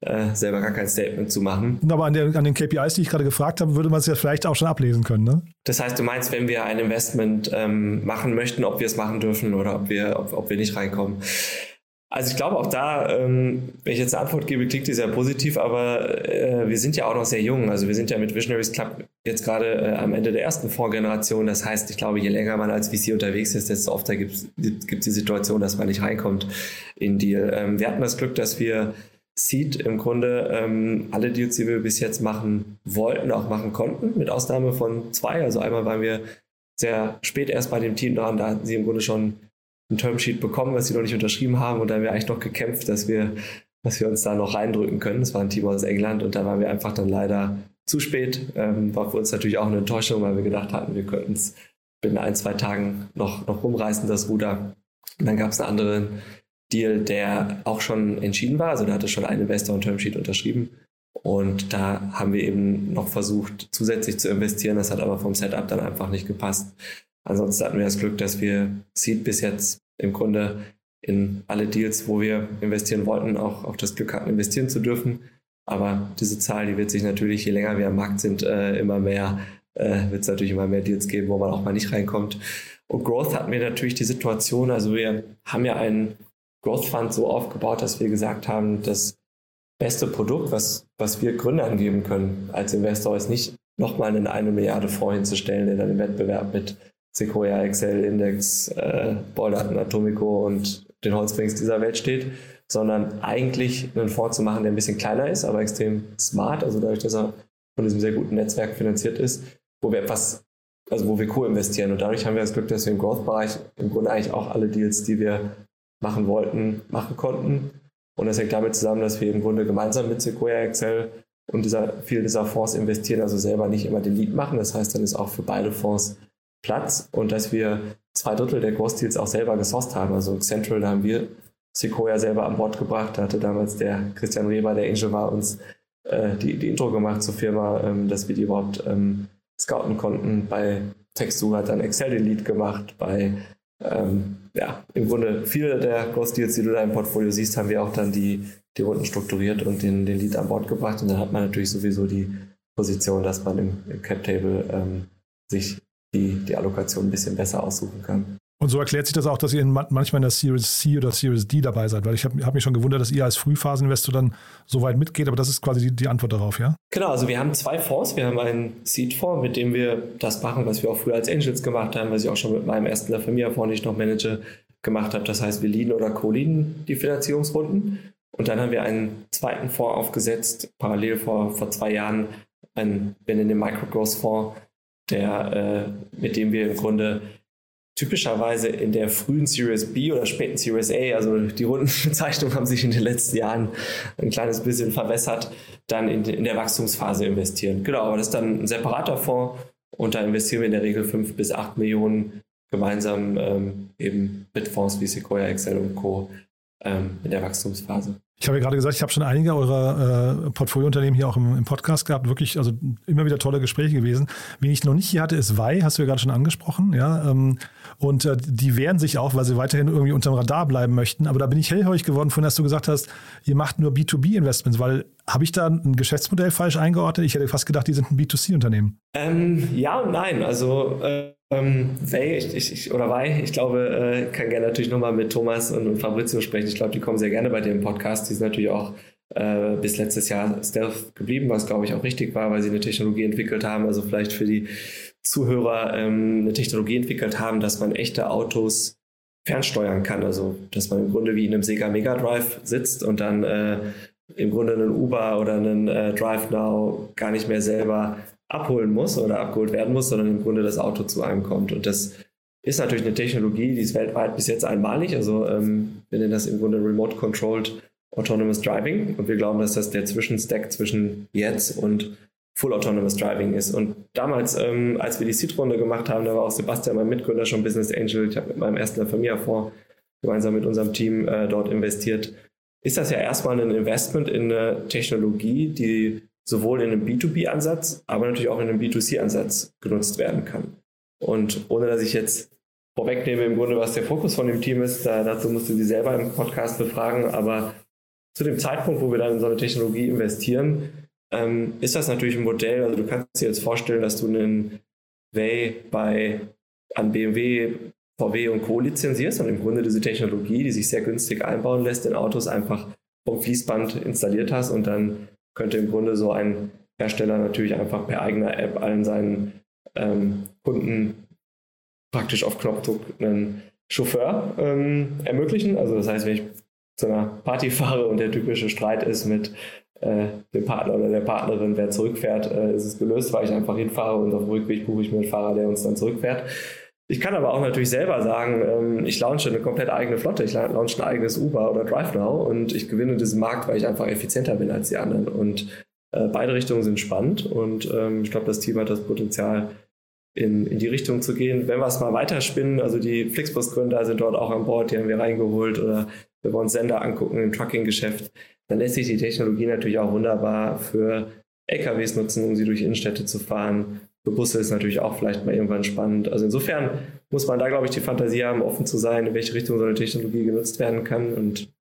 äh, selber gar kein Statement zu machen. Aber an, der, an, den KPIs, die ich gerade gefragt habe, würde man es ja vielleicht auch schon ablesen können, ne? Das heißt, du meinst, wenn wir ein Investment ähm, machen möchten, ob wir es machen dürfen oder ob wir, ob, ob wir nicht reinkommen. Also ich glaube auch da, ähm, wenn ich jetzt eine Antwort gebe, klingt die sehr positiv, aber äh, wir sind ja auch noch sehr jung. Also wir sind ja mit Visionaries Club jetzt gerade äh, am Ende der ersten Vorgeneration. Das heißt, ich glaube, je länger man als VC unterwegs ist, desto öfter gibt es die Situation, dass man nicht reinkommt in Deal. Ähm, wir hatten das Glück, dass wir Seed im Grunde ähm, alle Deals, die wir bis jetzt machen wollten, auch machen konnten, mit Ausnahme von zwei. Also einmal waren wir sehr spät erst bei dem Team dran, da hatten sie im Grunde schon ein Termsheet bekommen, was sie noch nicht unterschrieben haben und da haben wir eigentlich noch gekämpft, dass wir, dass wir uns da noch reindrücken können. Das war ein Team aus England und da waren wir einfach dann leider zu spät. Ähm, war für uns natürlich auch eine Enttäuschung, weil wir gedacht hatten, wir könnten es binnen ein, zwei Tagen noch, noch rumreißen, das Ruder. Und dann gab es einen anderen Deal, der auch schon entschieden war. Also da hatte schon ein Investor ein Termsheet unterschrieben. Und da haben wir eben noch versucht, zusätzlich zu investieren. Das hat aber vom Setup dann einfach nicht gepasst. Ansonsten hatten wir das Glück, dass wir Seed bis jetzt im Grunde in alle Deals, wo wir investieren wollten, auch, auch das Glück hatten, investieren zu dürfen. Aber diese Zahl, die wird sich natürlich, je länger wir am Markt sind, äh, immer mehr, äh, wird es natürlich immer mehr Deals geben, wo man auch mal nicht reinkommt. Und Growth hatten wir natürlich die Situation, also wir haben ja einen Growth Fund so aufgebaut, dass wir gesagt haben, das beste Produkt, was, was wir Gründern geben können als Investor, ist nicht nochmal einen eine Milliarde Fonds hinzustellen, der dann im Wettbewerb mit Sequoia, Excel, Index, äh, Bolderton, Atomico und den Holzbrings dieser Welt steht, sondern eigentlich einen Fonds zu machen, der ein bisschen kleiner ist, aber extrem smart, also dadurch, dass er von diesem sehr guten Netzwerk finanziert ist, wo wir etwas, also wo wir co-investieren. Und dadurch haben wir das Glück, dass wir im Growth-Bereich im Grunde eigentlich auch alle Deals, die wir machen wollten, machen konnten. Und das hängt damit zusammen, dass wir im Grunde gemeinsam mit Sequoia Excel und dieser, viel dieser Fonds investieren, also selber nicht immer den Lead machen. Das heißt, dann ist auch für beide Fonds Platz und dass wir zwei Drittel der Großdeals auch selber gesourced haben. Also Central, da haben wir Sequoia selber an Bord gebracht. Da hatte damals der Christian Reber, der Angel war, uns äh, die, die Intro gemacht zur Firma, ähm, dass wir die überhaupt ähm, scouten konnten. Bei Textu hat dann Excel den Lead gemacht. Bei ähm, ja, im Grunde viele der Großdeals, die du da im Portfolio siehst, haben wir auch dann die, die Runden strukturiert und den, den Lead an Bord gebracht. Und dann hat man natürlich sowieso die Position, dass man im, im Cap-Table ähm, sich die, die Allokation ein bisschen besser aussuchen kann. Und so erklärt sich das auch, dass ihr manchmal in der Series C oder Series D dabei seid, weil ich habe hab mich schon gewundert, dass ihr als Frühphaseninvestor dann so weit mitgeht, aber das ist quasi die, die, Antwort darauf, ja? Genau, also wir haben zwei Fonds. Wir haben einen Seed-Fonds, mit dem wir das machen, was wir auch früher als Angels gemacht haben, was ich auch schon mit meinem ersten La Familia-Fonds, den ich noch manage, gemacht habe. Das heißt, wir leaden oder co-leaden die Finanzierungsrunden. Und dann haben wir einen zweiten Fonds aufgesetzt, parallel vor, vor zwei Jahren, einen, wir nennen den Microgrowth-Fonds, äh, mit dem wir im Grunde typischerweise in der frühen Series B oder späten Series A, also die Rundenbezeichnungen haben sich in den letzten Jahren ein kleines bisschen verwässert, dann in, in der Wachstumsphase investieren. Genau, aber das ist dann ein separater Fonds und da investieren wir in der Regel fünf bis acht Millionen gemeinsam ähm, eben mit Fonds wie Sequoia, Excel und Co. Ähm, in der Wachstumsphase. Ich habe ja gerade gesagt, ich habe schon einige eurer äh, Portfoliounternehmen hier auch im, im, Podcast gehabt. Wirklich, also immer wieder tolle Gespräche gewesen. Wen ich noch nicht hier hatte, ist Wei, hast du ja gerade schon angesprochen. Ja, ähm, und äh, die wehren sich auch, weil sie weiterhin irgendwie unterm Radar bleiben möchten. Aber da bin ich hellhörig geworden, von dass du gesagt hast, ihr macht nur B2B-Investments, weil habe ich da ein Geschäftsmodell falsch eingeordnet? Ich hätte fast gedacht, die sind ein B2C-Unternehmen. Ähm, ja und nein. Also äh, ähm, Wei, ich, ich, oder Wei, ich glaube, äh, kann gerne natürlich nochmal mit Thomas und, Fabrizio sprechen. Ich glaube, die kommen sehr gerne bei im Podcast. Die sind natürlich auch äh, bis letztes Jahr Stealth geblieben, was glaube ich auch richtig war, weil sie eine Technologie entwickelt haben. Also vielleicht für die Zuhörer ähm, eine Technologie entwickelt haben, dass man echte Autos fernsteuern kann. Also, dass man im Grunde wie in einem Sega Mega Drive sitzt und dann äh, im Grunde einen Uber oder einen äh, Drive Now gar nicht mehr selber abholen muss oder abgeholt werden muss, sondern im Grunde das Auto zu einem kommt. Und das ist natürlich eine Technologie, die ist weltweit bis jetzt einmalig. Also ähm, wir nennen das im Grunde Remote Controlled Autonomous Driving. Und wir glauben, dass das der Zwischenstack zwischen jetzt und Full Autonomous Driving ist. Und damals, ähm, als wir die Seed-Runde gemacht haben, da war auch Sebastian, mein Mitgründer, schon Business Angel. Ich habe mit meinem ersten Familia-Fonds gemeinsam mit unserem Team äh, dort investiert. Ist das ja erstmal ein Investment in eine Technologie, die sowohl in einem B2B-Ansatz, aber natürlich auch in einem B2C-Ansatz genutzt werden kann. Und ohne dass ich jetzt vorwegnehme im Grunde, was der Fokus von dem Team ist, da, dazu musst du sie selber im Podcast befragen, aber zu dem Zeitpunkt, wo wir dann in so eine Technologie investieren, ähm, ist das natürlich ein Modell, also du kannst dir jetzt vorstellen, dass du einen Way bei an BMW, VW und Co. lizenzierst und im Grunde diese Technologie, die sich sehr günstig einbauen lässt, in Autos einfach vom Fließband installiert hast und dann könnte im Grunde so ein Hersteller natürlich einfach per eigener App allen seinen ähm, Kunden praktisch auf Knopfdruck einen Chauffeur ähm, ermöglichen. Also das heißt, wenn ich zu einer Party fahre und der typische Streit ist mit äh, dem Partner oder der Partnerin, wer zurückfährt, äh, ist es gelöst, weil ich einfach hinfahre und auf dem Rückweg buche ich mir einen Fahrer, der uns dann zurückfährt. Ich kann aber auch natürlich selber sagen, ähm, ich launche eine komplett eigene Flotte, ich launche ein eigenes Uber oder DriveNow und ich gewinne diesen Markt, weil ich einfach effizienter bin als die anderen. Und äh, beide Richtungen sind spannend und ähm, ich glaube, das Team hat das Potenzial, in, in die Richtung zu gehen. Wenn wir es mal weiterspinnen, also die Flixbus-Gründer sind dort auch an Bord, die haben wir reingeholt oder wenn wir uns Sender angucken im Trucking-Geschäft, dann lässt sich die Technologie natürlich auch wunderbar für LKWs nutzen, um sie durch Innenstädte zu fahren, Busse ist natürlich auch vielleicht mal irgendwann spannend. Also insofern muss man da, glaube ich, die Fantasie haben, offen zu sein, in welche Richtung so eine Technologie genutzt werden kann. Und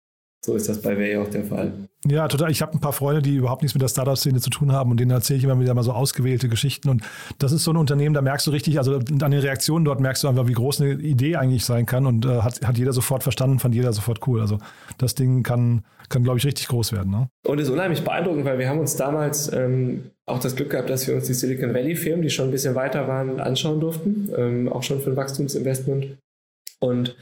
so ist das bei Way auch der Fall. Ja, total. Ich habe ein paar Freunde, die überhaupt nichts mit der Startup-Szene zu tun haben und denen erzähle ich immer wieder mal so ausgewählte Geschichten. Und das ist so ein Unternehmen, da merkst du richtig, also an den Reaktionen dort merkst du einfach, wie groß eine Idee eigentlich sein kann und äh, hat, hat jeder sofort verstanden, fand jeder sofort cool. Also das Ding kann, kann glaube ich, richtig groß werden. Ne? Und ist unheimlich beeindruckend, weil wir haben uns damals ähm, auch das Glück gehabt, dass wir uns die Silicon Valley-Firmen, die schon ein bisschen weiter waren, anschauen durften, ähm, auch schon für ein Wachstumsinvestment. Und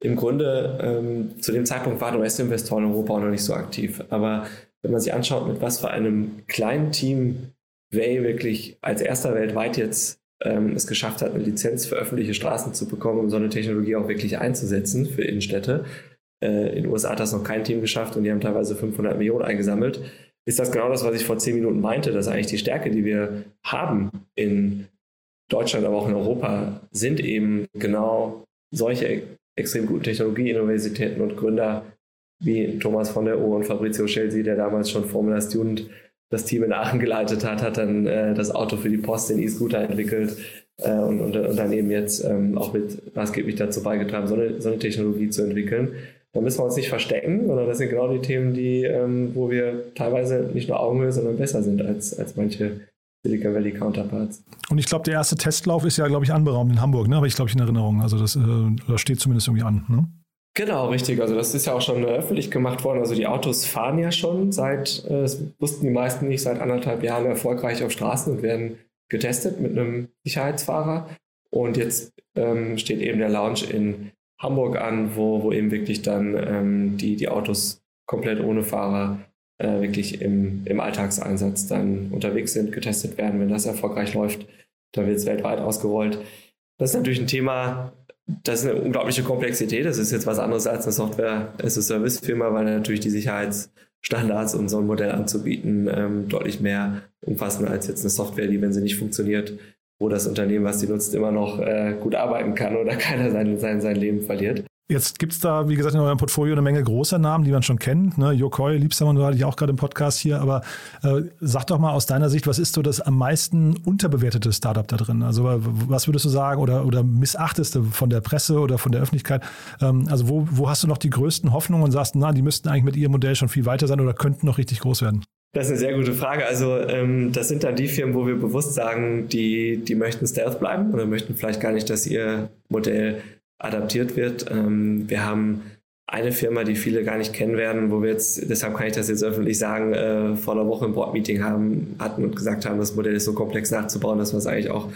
im Grunde ähm, zu dem Zeitpunkt waren US-Investoren in Europa auch noch nicht so aktiv. Aber wenn man sich anschaut, mit was für einem kleinen Team Way wirklich als erster weltweit jetzt ähm, es geschafft hat, eine Lizenz für öffentliche Straßen zu bekommen, um so eine Technologie auch wirklich einzusetzen für Innenstädte. Äh, in den USA hat das noch kein Team geschafft und die haben teilweise 500 Millionen eingesammelt ist das genau das, was ich vor zehn Minuten meinte, dass eigentlich die Stärke, die wir haben in Deutschland, aber auch in Europa, sind eben genau solche extrem guten Technologie-Universitäten und Gründer wie Thomas von der O und Fabrizio Chelsea, der damals schon Formula Student das Team in Aachen geleitet hat, hat dann äh, das Auto für die Post, den E-Scooter entwickelt äh, und, und, und, dann eben jetzt ähm, auch mit maßgeblich dazu beigetragen, so eine, so eine Technologie zu entwickeln. Da müssen wir uns nicht verstecken, sondern das sind genau die Themen, die, ähm, wo wir teilweise nicht nur Augenhöhe, sondern besser sind als, als manche Silicon Valley Counterparts. Und ich glaube, der erste Testlauf ist ja, glaube ich, anberaumt in Hamburg, ne? Habe ich, glaube ich, in Erinnerung. Also das, äh, das steht zumindest irgendwie an. Ne? Genau, richtig. Also das ist ja auch schon öffentlich gemacht worden. Also die Autos fahren ja schon seit, äh, das wussten die meisten nicht, seit anderthalb Jahren erfolgreich auf Straßen und werden getestet mit einem Sicherheitsfahrer. Und jetzt ähm, steht eben der Launch in Hamburg an, wo, wo eben wirklich dann ähm, die, die Autos komplett ohne Fahrer äh, wirklich im, im Alltagseinsatz dann unterwegs sind, getestet werden. Wenn das erfolgreich läuft, dann wird es weltweit ausgerollt. Das ist natürlich ein Thema, das ist eine unglaubliche Komplexität. Das ist jetzt was anderes als eine Software-as-a-Service-Firma, weil natürlich die Sicherheitsstandards, um so ein Modell anzubieten, ähm, deutlich mehr umfassen als jetzt eine Software, die, wenn sie nicht funktioniert, wo das Unternehmen, was die nutzt, immer noch äh, gut arbeiten kann oder keiner sein, sein, sein Leben verliert. Jetzt gibt es da, wie gesagt, in eurem Portfolio eine Menge großer Namen, die man schon kennt. Ne? Yokoi, Liebstermann, hatte ich auch gerade im Podcast hier. Aber äh, sag doch mal aus deiner Sicht, was ist so das am meisten unterbewertete Startup da drin? Also was würdest du sagen oder, oder missachteste von der Presse oder von der Öffentlichkeit? Ähm, also wo, wo hast du noch die größten Hoffnungen und sagst, na, die müssten eigentlich mit ihrem Modell schon viel weiter sein oder könnten noch richtig groß werden? Das ist eine sehr gute Frage. Also ähm, das sind dann die Firmen, wo wir bewusst sagen, die, die möchten Stealth bleiben oder möchten vielleicht gar nicht, dass ihr Modell adaptiert wird. Ähm, wir haben eine Firma, die viele gar nicht kennen werden, wo wir jetzt, deshalb kann ich das jetzt öffentlich sagen, äh, vor einer Woche ein Board-Meeting hatten und gesagt haben, das Modell ist so komplex nachzubauen, dass wir es eigentlich auch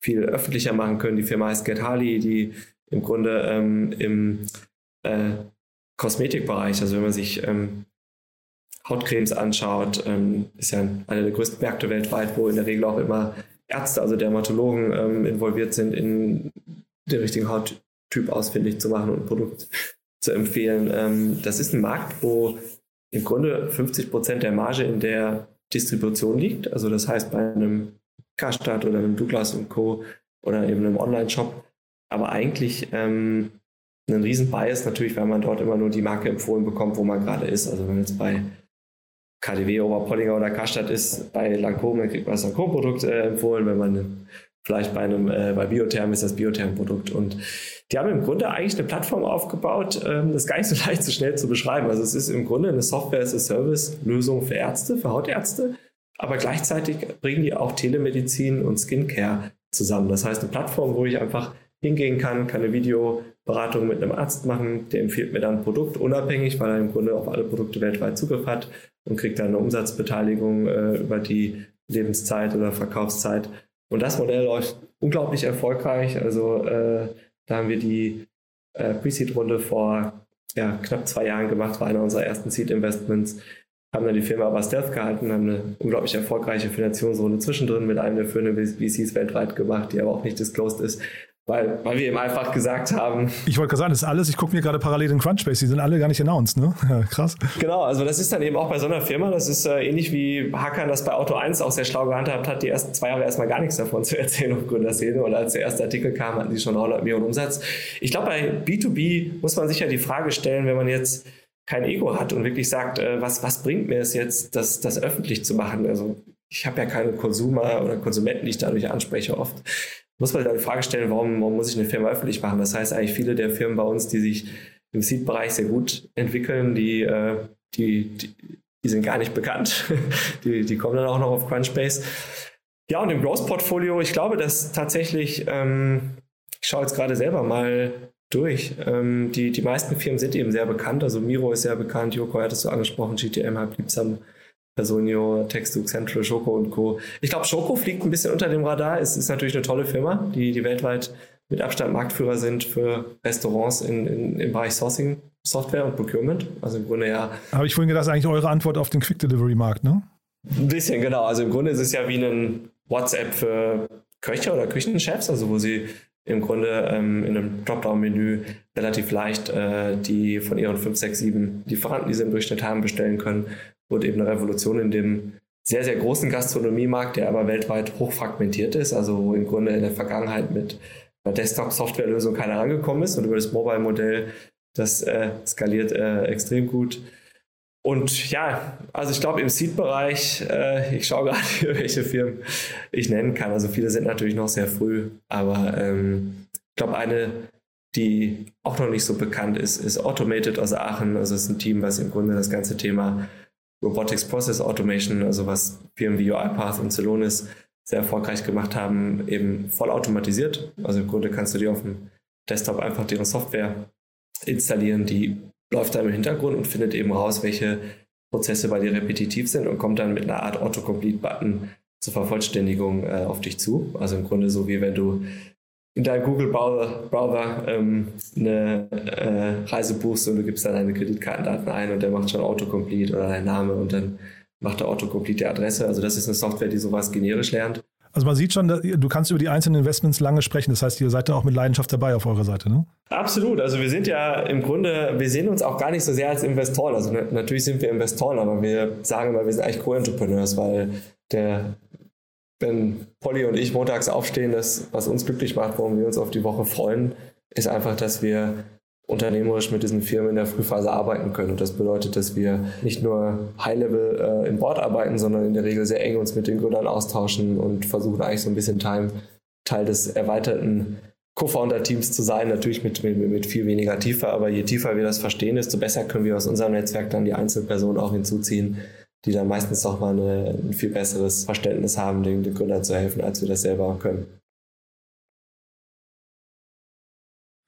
viel öffentlicher machen können. Die Firma heißt Get Harley, die im Grunde ähm, im äh, Kosmetikbereich, also wenn man sich ähm, Hautcremes anschaut, ähm, ist ja einer der größten Märkte weltweit, wo in der Regel auch immer Ärzte, also Dermatologen ähm, involviert sind in den richtigen Haut Typ ausfindig zu machen und ein Produkt zu empfehlen. Ähm, das ist ein Markt, wo im Grunde 50 Prozent der Marge in der Distribution liegt. Also das heißt bei einem Karstadt oder einem Douglas und Co. oder eben einem Online-Shop. Aber eigentlich ähm, ein riesen Bias natürlich, weil man dort immer nur die Marke empfohlen bekommt, wo man gerade ist. Also wenn jetzt bei KDW, Oberpollinger oder Karstadt ist, bei Lancôme kriegt man das Lancôme-Produkt äh, empfohlen. Wenn man vielleicht bei einem, äh, bei Biotherm ist das Biotherm-Produkt. Und die haben im Grunde eigentlich eine Plattform aufgebaut, ähm, das ist gar nicht so leicht so schnell zu beschreiben. Also es ist im Grunde eine Software-as-a-Service-Lösung für Ärzte, für Hautärzte, aber gleichzeitig bringen die auch Telemedizin und Skincare zusammen. Das heißt, eine Plattform, wo ich einfach hingehen kann, kann eine Videoberatung mit einem Arzt machen, der empfiehlt mir dann ein Produkt unabhängig, weil er im Grunde auf alle Produkte weltweit Zugriff hat und kriegt dann eine Umsatzbeteiligung äh, über die Lebenszeit oder Verkaufszeit. Und das Modell läuft unglaublich erfolgreich. Also äh, da haben wir die äh, Pre-Seed-Runde vor ja, knapp zwei Jahren gemacht, war einer unserer ersten Seed-Investments. Haben dann die Firma aber Stealth gehalten, haben eine unglaublich erfolgreiche Finanzierungsrunde zwischendrin mit einem der führenden VCs weltweit gemacht, die aber auch nicht disclosed ist. Weil, weil wir eben einfach gesagt haben. Ich wollte gerade sagen, das ist alles, ich gucke mir gerade parallel in Crunchbase, die sind alle gar nicht announced, ne? Ja, krass. Genau, also das ist dann eben auch bei so einer Firma, das ist äh, ähnlich wie Hackern das bei Auto 1 auch sehr schlau gehandhabt hat, die ersten zwei Jahre erstmal gar nichts davon zu erzählen auf Gründerszene und als der erste Artikel kam, hatten die schon 100 Millionen Umsatz. Ich glaube, bei B2B muss man sich ja die Frage stellen, wenn man jetzt kein Ego hat und wirklich sagt, äh, was, was bringt mir es jetzt, das, das öffentlich zu machen? Also ich habe ja keine Konsumer oder Konsumenten, die ich dadurch anspreche oft muss man dann die Frage stellen, warum, warum muss ich eine Firma öffentlich machen? Das heißt eigentlich viele der Firmen bei uns, die sich im Seed-Bereich sehr gut entwickeln, die, äh, die, die, sind gar nicht bekannt. die, die kommen dann auch noch auf Crunchbase. Ja, und im Growth-Portfolio, ich glaube, dass tatsächlich, ähm, ich schaue jetzt gerade selber mal durch. Ähm, die, die meisten Firmen sind eben sehr bekannt. Also Miro ist sehr bekannt, Joko hattest du angesprochen, GTM, Halbliebsam, Personio, Textbook Central, Schoko und Co. Ich glaube, Schoko fliegt ein bisschen unter dem Radar. Es ist natürlich eine tolle Firma, die, die weltweit mit Abstand Marktführer sind für Restaurants in, in, im Bereich Sourcing, Software und Procurement. Also im Grunde ja. Habe ich vorhin gedacht, das ist eigentlich eure Antwort auf den Quick Delivery Markt, ne? Ein bisschen, genau. Also im Grunde ist es ja wie ein WhatsApp für Köche oder Küchenchefs, also wo sie im Grunde ähm, in einem Dropdown-Menü relativ leicht äh, die von ihren 5, 6, 7 Lieferanten, die sie im Durchschnitt haben, bestellen können wurde eben eine Revolution in dem sehr, sehr großen Gastronomiemarkt, der aber weltweit hochfragmentiert ist, also wo im Grunde in der Vergangenheit mit einer Desktop-Software-Lösung keiner rangekommen ist und über das Mobile-Modell, das äh, skaliert äh, extrem gut. Und ja, also ich glaube im Seed-Bereich, äh, ich schaue gerade, welche Firmen ich nennen kann. Also viele sind natürlich noch sehr früh, aber ähm, ich glaube eine, die auch noch nicht so bekannt ist, ist Automated aus Aachen. Also es ist ein Team, was im Grunde das ganze Thema Robotics Process Automation, also was Firmen wie UiPath und Celonis sehr erfolgreich gemacht haben, eben voll automatisiert. Also im Grunde kannst du dir auf dem Desktop einfach deren Software installieren, die läuft da im Hintergrund und findet eben raus, welche Prozesse bei dir repetitiv sind und kommt dann mit einer Art Autocomplete-Button zur Vervollständigung äh, auf dich zu. Also im Grunde so wie wenn du in deinem Google-Browser Browser, ähm, eine äh, Reise buchst und du gibst dann deine Kreditkartendaten ein und der macht schon Autocomplete oder dein Name und dann macht der Autocomplete die Adresse. Also das ist eine Software, die sowas generisch lernt. Also man sieht schon, du kannst über die einzelnen Investments lange sprechen. Das heißt, ihr seid da auch mit Leidenschaft dabei auf eurer Seite, ne? Absolut. Also wir sind ja im Grunde, wir sehen uns auch gar nicht so sehr als Investoren. Also natürlich sind wir Investoren, aber wir sagen immer, wir sind eigentlich Co-Entrepreneurs, weil der wenn Polly und ich montags aufstehen, das, was uns glücklich macht, warum wir uns auf die Woche freuen, ist einfach, dass wir unternehmerisch mit diesen Firmen in der Frühphase arbeiten können. Und das bedeutet, dass wir nicht nur High-Level äh, im Board arbeiten, sondern in der Regel sehr eng uns mit den Gründern austauschen und versuchen eigentlich so ein bisschen Time, Teil des erweiterten Co-Founder-Teams zu sein, natürlich mit, mit, mit viel weniger Tiefe, aber je tiefer wir das verstehen, desto besser können wir aus unserem Netzwerk dann die Einzelpersonen auch hinzuziehen, die dann meistens auch mal eine, ein viel besseres Verständnis haben, den, den Gründern zu helfen, als wir das selber können.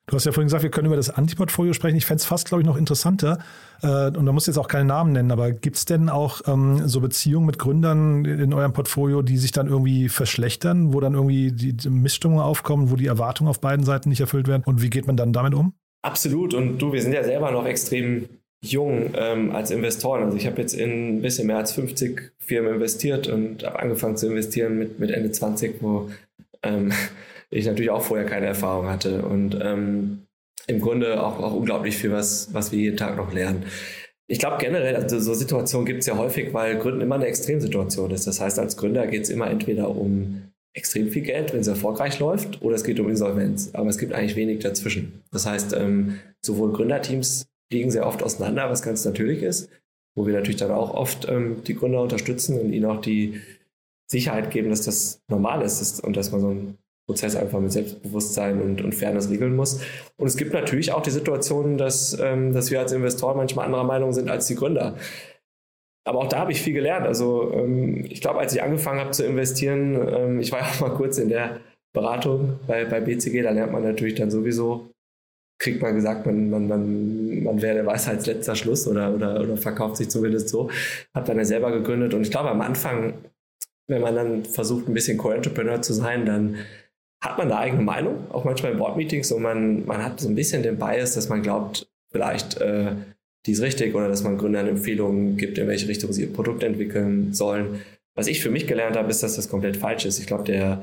Du hast ja vorhin gesagt, wir können über das Antiportfolio sprechen. Ich fände es fast, glaube ich, noch interessanter. Äh, und da musst du jetzt auch keinen Namen nennen, aber gibt es denn auch ähm, so Beziehungen mit Gründern in eurem Portfolio, die sich dann irgendwie verschlechtern, wo dann irgendwie die, die Missstimmungen aufkommen, wo die Erwartungen auf beiden Seiten nicht erfüllt werden? Und wie geht man dann damit um? Absolut. Und du, wir sind ja selber noch extrem jung ähm, als Investoren. Also ich habe jetzt in ein bisschen mehr als 50 Firmen investiert und habe angefangen zu investieren mit, mit Ende 20, wo ähm, ich natürlich auch vorher keine Erfahrung hatte. Und ähm, im Grunde auch, auch unglaublich viel, was, was wir jeden Tag noch lernen. Ich glaube generell, also so Situationen gibt es ja häufig, weil Gründen immer eine Extremsituation ist. Das heißt, als Gründer geht es immer entweder um extrem viel Geld, wenn es erfolgreich läuft, oder es geht um Insolvenz. Aber es gibt eigentlich wenig dazwischen. Das heißt, ähm, sowohl Gründerteams liegen sehr oft auseinander, was ganz natürlich ist, wo wir natürlich dann auch oft ähm, die Gründer unterstützen und ihnen auch die Sicherheit geben, dass das normal ist und dass man so einen Prozess einfach mit Selbstbewusstsein und, und Fairness regeln muss. Und es gibt natürlich auch die Situation, dass, ähm, dass wir als Investoren manchmal anderer Meinung sind als die Gründer. Aber auch da habe ich viel gelernt. Also ähm, ich glaube, als ich angefangen habe zu investieren, ähm, ich war ja auch mal kurz in der Beratung bei, bei BCG, da lernt man natürlich dann sowieso, kriegt man gesagt, man, man, man, man wäre der Weisheitsletzter Schluss oder, oder, oder verkauft sich zumindest so. Habe dann ja selber gegründet und ich glaube, am Anfang, wenn man dann versucht, ein bisschen Co-Entrepreneur zu sein, dann hat man eine eigene Meinung, auch manchmal in Board-Meetings und man, man hat so ein bisschen den Bias, dass man glaubt, vielleicht äh, die ist richtig oder dass man Gründern Empfehlungen gibt, in welche Richtung sie ihr Produkt entwickeln sollen. Was ich für mich gelernt habe, ist, dass das komplett falsch ist. Ich glaube, der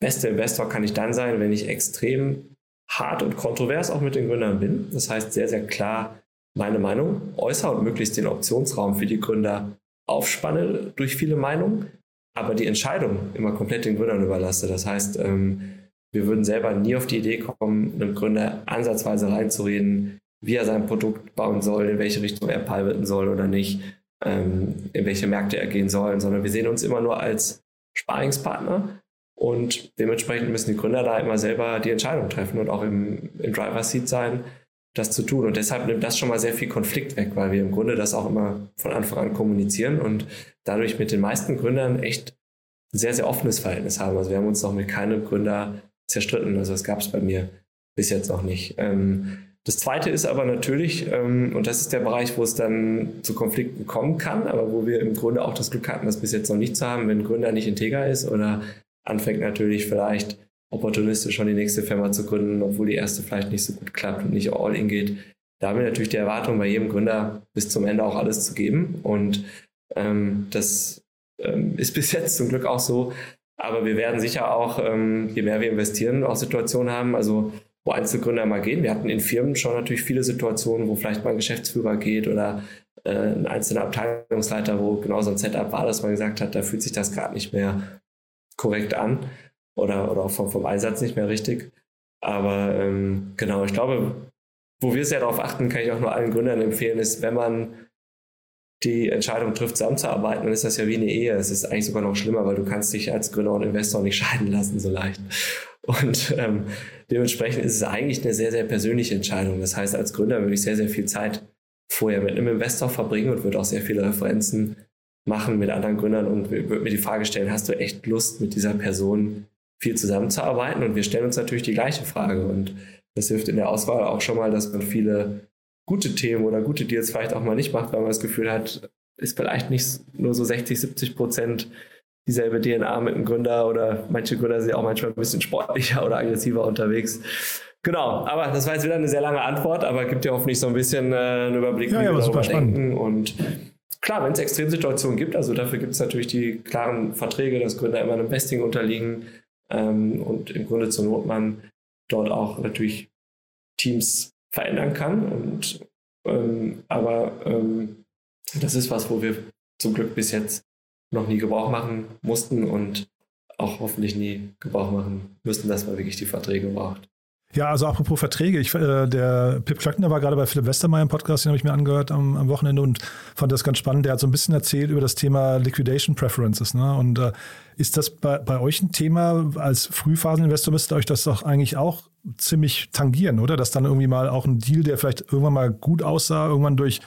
beste Investor kann ich dann sein, wenn ich extrem hart und kontrovers auch mit den Gründern bin. Das heißt, sehr, sehr klar meine Meinung äußere und möglichst den Optionsraum für die Gründer aufspanne durch viele Meinungen, aber die Entscheidung immer komplett den Gründern überlasse. Das heißt, ähm, wir würden selber nie auf die Idee kommen, einem Gründer ansatzweise reinzureden, wie er sein Produkt bauen soll, in welche Richtung er pivoten soll oder nicht, ähm, in welche Märkte er gehen soll, sondern wir sehen uns immer nur als Sparingspartner und dementsprechend müssen die Gründer da immer selber die Entscheidung treffen und auch im, im Driver Seat sein, das zu tun. Und deshalb nimmt das schon mal sehr viel Konflikt weg, weil wir im Grunde das auch immer von Anfang an kommunizieren und dadurch mit den meisten Gründern echt ein sehr, sehr offenes Verhältnis haben. Also wir haben uns noch mit keinem Gründer zerstritten. Also das gab es bei mir bis jetzt noch nicht. Ähm, das zweite ist aber natürlich, ähm, und das ist der Bereich, wo es dann zu Konflikten kommen kann, aber wo wir im Grunde auch das Glück hatten, das bis jetzt noch nicht zu haben, wenn ein Gründer nicht integer ist oder anfängt natürlich vielleicht opportunistisch schon die nächste Firma zu gründen, obwohl die erste vielleicht nicht so gut klappt und nicht all in geht. Da haben wir natürlich die Erwartung, bei jedem Gründer bis zum Ende auch alles zu geben. Und ähm, das ähm, ist bis jetzt zum Glück auch so. Aber wir werden sicher auch, ähm, je mehr wir investieren, auch Situationen haben, also wo Einzelgründer mal gehen. Wir hatten in Firmen schon natürlich viele Situationen, wo vielleicht mal ein Geschäftsführer geht oder äh, ein einzelner Abteilungsleiter, wo genau so ein Setup war, dass man gesagt hat, da fühlt sich das gerade nicht mehr korrekt an oder, oder auch vom, vom Einsatz nicht mehr richtig. Aber ähm, genau, ich glaube, wo wir sehr darauf achten, kann ich auch nur allen Gründern empfehlen, ist, wenn man die Entscheidung trifft, zusammenzuarbeiten, dann ist das ja wie eine Ehe. Es ist eigentlich sogar noch schlimmer, weil du kannst dich als Gründer und Investor nicht scheiden lassen so leicht. Und ähm, dementsprechend ist es eigentlich eine sehr, sehr persönliche Entscheidung. Das heißt, als Gründer würde ich sehr, sehr viel Zeit vorher mit einem Investor verbringen und würde auch sehr viele Referenzen machen mit anderen Gründern und würde mir die Frage stellen, hast du echt Lust, mit dieser Person viel zusammenzuarbeiten? Und wir stellen uns natürlich die gleiche Frage. Und das hilft in der Auswahl auch schon mal, dass man viele gute Themen oder gute Deals vielleicht auch mal nicht macht, weil man das Gefühl hat, ist vielleicht nicht nur so 60, 70 Prozent dieselbe DNA mit einem Gründer oder manche Gründer sind ja auch manchmal ein bisschen sportlicher oder aggressiver unterwegs. Genau, aber das war jetzt wieder eine sehr lange Antwort, aber gibt ja hoffentlich so ein bisschen äh, einen Überblick, ja, wie ja, wir darüber denken. Und klar, wenn es Extremsituationen gibt, also dafür gibt es natürlich die klaren Verträge, dass Gründer immer einem Vesting unterliegen ähm, und im Grunde zur Not man dort auch natürlich Teams verändern kann. Und ähm, aber ähm, das ist was, wo wir zum Glück bis jetzt noch nie Gebrauch machen mussten und auch hoffentlich nie Gebrauch machen müssen, dass man wirklich die Verträge braucht. Ja, also apropos Verträge, ich, äh, der Pip Klöckner war gerade bei Philipp Westermeier im Podcast, den habe ich mir angehört am, am, Wochenende und fand das ganz spannend. Der hat so ein bisschen erzählt über das Thema Liquidation Preferences. Ne? Und äh, ist das bei, bei euch ein Thema? Als Frühphaseninvestor müsste euch das doch eigentlich auch ziemlich tangieren, oder? Dass dann irgendwie mal auch ein Deal, der vielleicht irgendwann mal gut aussah, irgendwann durch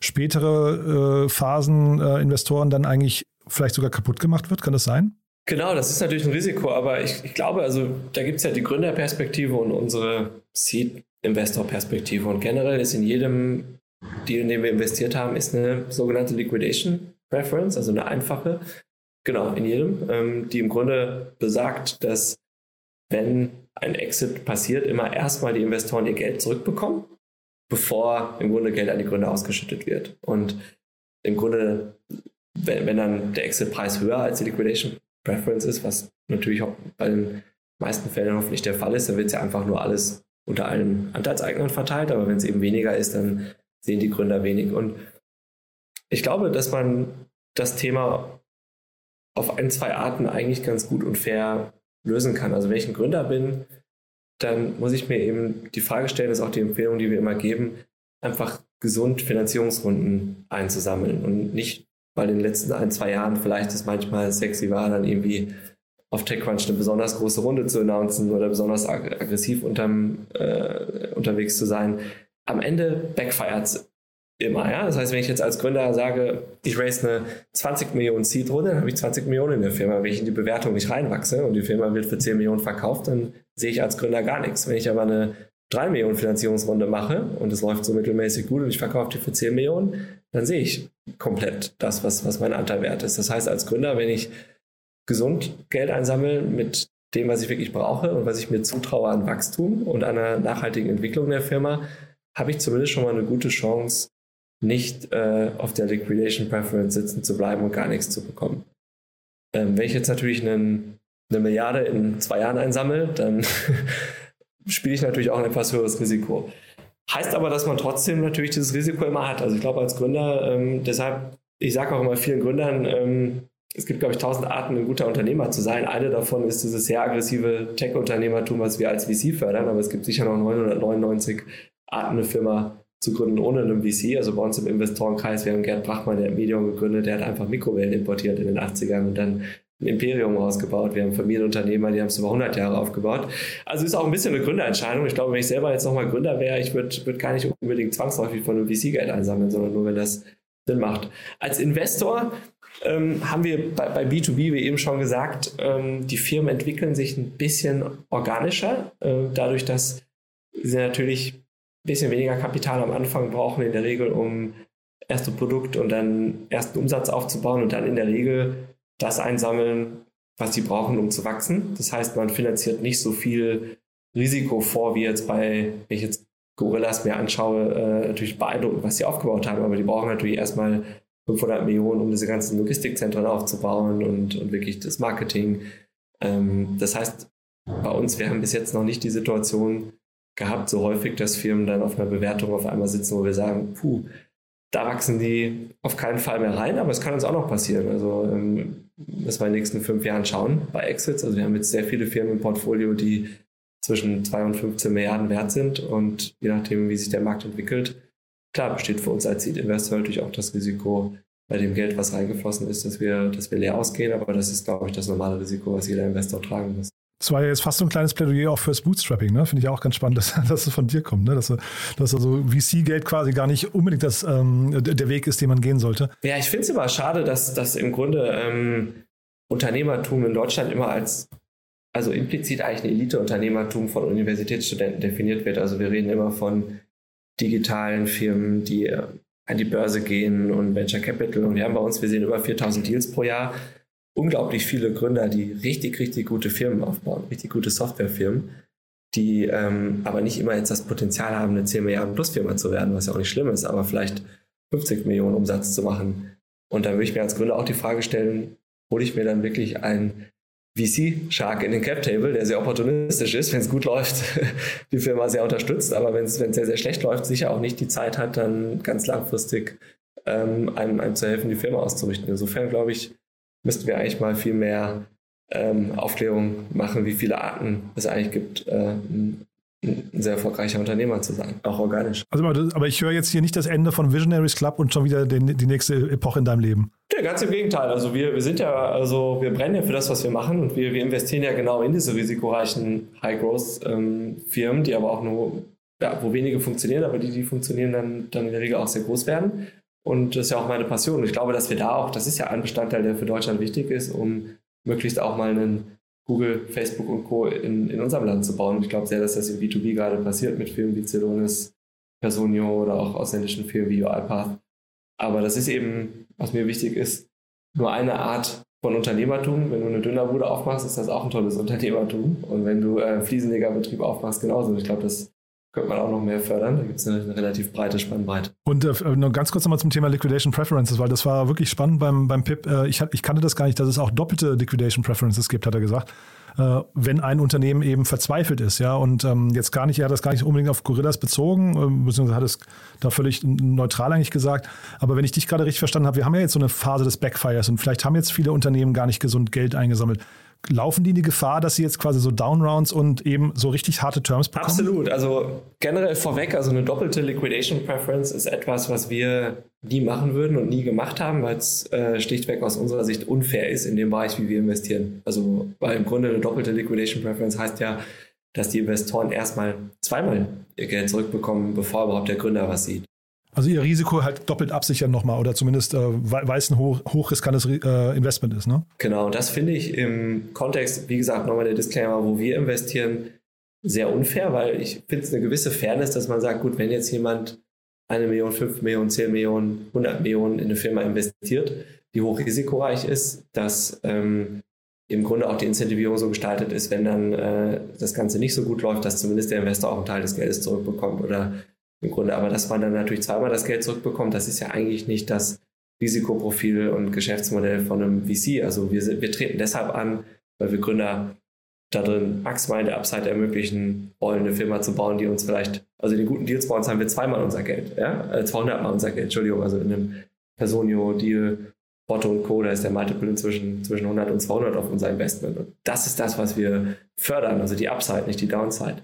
spätere äh, Phasen äh, dann eigentlich vielleicht sogar kaputt gemacht wird. Kann das sein? Genau, das ist natürlich ein Risiko, aber ich, ich glaube, also da gibt es ja die Gründerperspektive und unsere Seed-Investor-Perspektive. Und generell ist in jedem Deal, in dem wir investiert haben, ist eine sogenannte Liquidation Preference, also eine einfache, genau, in jedem, ähm, die im Grunde besagt, dass wenn ein Exit passiert, immer erstmal die Investoren ihr Geld zurückbekommen, bevor im Grunde Geld an die Gründer ausgeschüttet wird. Und im Grunde, wenn, wenn dann der Exit-Preis höher als die Liquidation Preference ist, was natürlich auch bei den meisten Fällen hoffentlich der Fall ist, dann wird es ja einfach nur alles unter allen Anteilseignern verteilt, aber wenn es eben weniger ist, dann sehen die Gründer wenig. Und ich glaube, dass man das Thema auf ein, zwei Arten eigentlich ganz gut und fair lösen kann. Also wenn ich ein Gründer bin, dann muss ich mir eben die Frage stellen, das ist auch die Empfehlung, die wir immer geben, einfach gesund Finanzierungsrunden einzusammeln und nicht weil in den letzten ein, zwei Jahren vielleicht es manchmal sexy war, dann irgendwie auf TechCrunch eine besonders große Runde zu announcen oder besonders ag aggressiv unterm, äh, unterwegs zu sein. Am Ende backfired immer. Ja? Das heißt, wenn ich jetzt als Gründer sage, ich raise eine 20 Millionen Seed-Runde, dann habe ich 20 Millionen in der Firma. Wenn ich in die Bewertung nicht reinwachse und die Firma wird für 10 Millionen verkauft, dann sehe ich als Gründer gar nichts. Wenn ich aber eine 3 Millionen Finanzierungsrunde mache und es läuft so mittelmäßig gut und ich verkaufe die für 10 Millionen, dann sehe ich komplett das, was, was mein Anteil wert ist. Das heißt, als Gründer, wenn ich gesund Geld einsammle mit dem, was ich wirklich brauche und was ich mir zutraue an Wachstum und einer nachhaltigen Entwicklung der Firma, habe ich zumindest schon mal eine gute Chance, nicht äh, auf der Liquidation Preference sitzen zu bleiben und gar nichts zu bekommen. Ähm, wenn ich jetzt natürlich einen, eine Milliarde in zwei Jahren einsammle, dann spiele ich natürlich auch ein etwas höheres Risiko. Heißt aber, dass man trotzdem natürlich dieses Risiko immer hat. Also ich glaube als Gründer, ähm, deshalb, ich sage auch immer vielen Gründern, ähm, es gibt, glaube ich, tausend Arten, ein guter Unternehmer zu sein. Eine davon ist dieses sehr aggressive Tech-Unternehmertum, was wir als VC fördern, aber es gibt sicher noch 999 Arten, eine Firma zu gründen ohne einen VC. Also bei uns im Investorenkreis, wir haben Gerd Brachmann, der hat Medium gegründet, der hat einfach Mikrowellen importiert in den 80ern und dann ein Imperium ausgebaut. Wir haben Familienunternehmer, die haben es über 100 Jahre aufgebaut. Also ist auch ein bisschen eine Gründerentscheidung. Ich glaube, wenn ich selber jetzt nochmal Gründer wäre, ich würde würd gar nicht unbedingt zwangsläufig von einem VC-Geld einsammeln, sondern nur, wenn das Sinn macht. Als Investor ähm, haben wir bei, bei, B2B, wie eben schon gesagt, ähm, die Firmen entwickeln sich ein bisschen organischer, äh, dadurch, dass sie natürlich ein bisschen weniger Kapital am Anfang brauchen, in der Regel, um erste Produkt und dann ersten Umsatz aufzubauen und dann in der Regel das einsammeln, was sie brauchen, um zu wachsen. Das heißt, man finanziert nicht so viel Risiko vor, wie jetzt bei, wenn ich jetzt Gorillas mir anschaue, äh, natürlich beeindruckend, was sie aufgebaut haben, aber die brauchen natürlich erstmal 500 Millionen, um diese ganzen Logistikzentren aufzubauen und, und wirklich das Marketing. Ähm, das heißt, bei uns, wir haben bis jetzt noch nicht die Situation gehabt, so häufig, dass Firmen dann auf einer Bewertung auf einmal sitzen, wo wir sagen, puh, da wachsen die auf keinen Fall mehr rein, aber es kann uns auch noch passieren. Also ähm, müssen wir in den nächsten fünf Jahren schauen bei Exits. Also wir haben jetzt sehr viele Firmen im Portfolio, die zwischen 2 und 15 Milliarden wert sind und je nachdem, wie sich der Markt entwickelt, klar besteht für uns als Seed-Investor natürlich auch das Risiko bei dem Geld, was reingeflossen ist, dass wir, dass wir leer ausgehen, aber das ist, glaube ich, das normale Risiko, was jeder Investor tragen muss. Das war ja jetzt fast so ein kleines Plädoyer auch fürs Bootstrapping, ne? Finde ich auch ganz spannend, dass, dass es von dir kommt, ne? Dass, dass also VC-Geld quasi gar nicht unbedingt das, ähm, der Weg ist, den man gehen sollte. Ja, ich finde es immer schade, dass, dass im Grunde ähm, Unternehmertum in Deutschland immer als, also implizit eigentlich ein Elite-Unternehmertum von Universitätsstudenten definiert wird. Also wir reden immer von digitalen Firmen, die äh, an die Börse gehen und Venture Capital. Und wir haben bei uns, wir sehen über 4000 Deals pro Jahr unglaublich viele Gründer, die richtig, richtig gute Firmen aufbauen, richtig gute Softwarefirmen, die ähm, aber nicht immer jetzt das Potenzial haben, eine 10 Milliarden Plus Firma zu werden, was ja auch nicht schlimm ist, aber vielleicht 50 Millionen Umsatz zu machen. Und dann würde ich mir als Gründer auch die Frage stellen, hole ich mir dann wirklich einen VC-Shark in den Cap-Table, der sehr opportunistisch ist, wenn es gut läuft, die Firma sehr unterstützt, aber wenn es sehr, sehr schlecht läuft, sicher auch nicht die Zeit hat, dann ganz langfristig ähm, einem, einem zu helfen, die Firma auszurichten. Insofern glaube ich, müssten wir eigentlich mal viel mehr ähm, Aufklärung machen, wie viele Arten es eigentlich gibt, äh, ein sehr erfolgreicher Unternehmer zu sein, auch organisch. Also, aber ich höre jetzt hier nicht das Ende von Visionaries Club und schon wieder den, die nächste Epoche in deinem Leben. Ja, ganz im Gegenteil. Also wir, wir sind ja, also wir brennen ja für das, was wir machen und wir, wir investieren ja genau in diese risikoreichen High-Growth-Firmen, ähm, die aber auch nur, ja, wo wenige funktionieren, aber die, die funktionieren, dann, dann in der Regel auch sehr groß werden. Und das ist ja auch meine Passion. Und ich glaube, dass wir da auch, das ist ja ein Bestandteil, der für Deutschland wichtig ist, um möglichst auch mal einen Google, Facebook und Co. in, in unserem Land zu bauen. Und ich glaube sehr, dass das im B2B gerade passiert mit Firmen wie Celonis, Personio oder auch ausländischen Firmen wie UiPath. Aber das ist eben, was mir wichtig ist, nur eine Art von Unternehmertum. Wenn du eine Dönerbude aufmachst, ist das auch ein tolles Unternehmertum. Und wenn du äh, Fliesenlegerbetrieb aufmachst, genauso. Ich glaube, das könnte man auch noch mehr fördern. Da gibt es eine, relativ breite Spannbreite. Und äh, nur ganz kurz nochmal zum Thema Liquidation Preferences, weil das war wirklich spannend beim, beim PIP. Äh, ich, ich kannte das gar nicht, dass es auch doppelte Liquidation Preferences gibt, hat er gesagt. Äh, wenn ein Unternehmen eben verzweifelt ist, ja, und ähm, jetzt gar nicht, er hat das gar nicht unbedingt auf Gorillas bezogen, äh, beziehungsweise hat es da völlig neutral eigentlich gesagt. Aber wenn ich dich gerade richtig verstanden habe, wir haben ja jetzt so eine Phase des Backfires und vielleicht haben jetzt viele Unternehmen gar nicht gesund Geld eingesammelt laufen die in die Gefahr, dass sie jetzt quasi so Downrounds und eben so richtig harte Terms bekommen? Absolut. Also generell vorweg, also eine doppelte Liquidation Preference ist etwas, was wir nie machen würden und nie gemacht haben, weil es äh, schlichtweg aus unserer Sicht unfair ist in dem Bereich, wie wir investieren. Also weil im Grunde eine doppelte Liquidation Preference heißt ja, dass die Investoren erstmal zweimal ihr Geld zurückbekommen, bevor überhaupt der Gründer was sieht. Also ihr Risiko halt doppelt absichern nochmal oder zumindest äh, weil es ein hoch, hochriskantes äh, Investment ist, ne? Genau, das finde ich im Kontext, wie gesagt, nochmal der Disclaimer, wo wir investieren, sehr unfair, weil ich finde es eine gewisse Fairness, dass man sagt, gut, wenn jetzt jemand eine Million, fünf Millionen, zehn Millionen, hundert Millionen in eine Firma investiert, die hochrisikoreich ist, dass ähm, im Grunde auch die Incentivierung so gestaltet ist, wenn dann äh, das Ganze nicht so gut läuft, dass zumindest der Investor auch einen Teil des Geldes zurückbekommt oder im Grunde. Aber dass man dann natürlich zweimal das Geld zurückbekommt, das ist ja eigentlich nicht das Risikoprofil und Geschäftsmodell von einem VC. Also wir, wir treten deshalb an, weil wir Gründer da drin maximal der Upside ermöglichen wollen, eine Firma zu bauen, die uns vielleicht, also in den guten Deals bei uns haben wir zweimal unser Geld, ja, 200 äh, mal unser Geld, Entschuldigung, also in einem Personio-Deal, Otto und Co., da ist der Multiple inzwischen zwischen 100 und 200 auf unser Investment. Und das ist das, was wir fördern, also die Upside, nicht die Downside.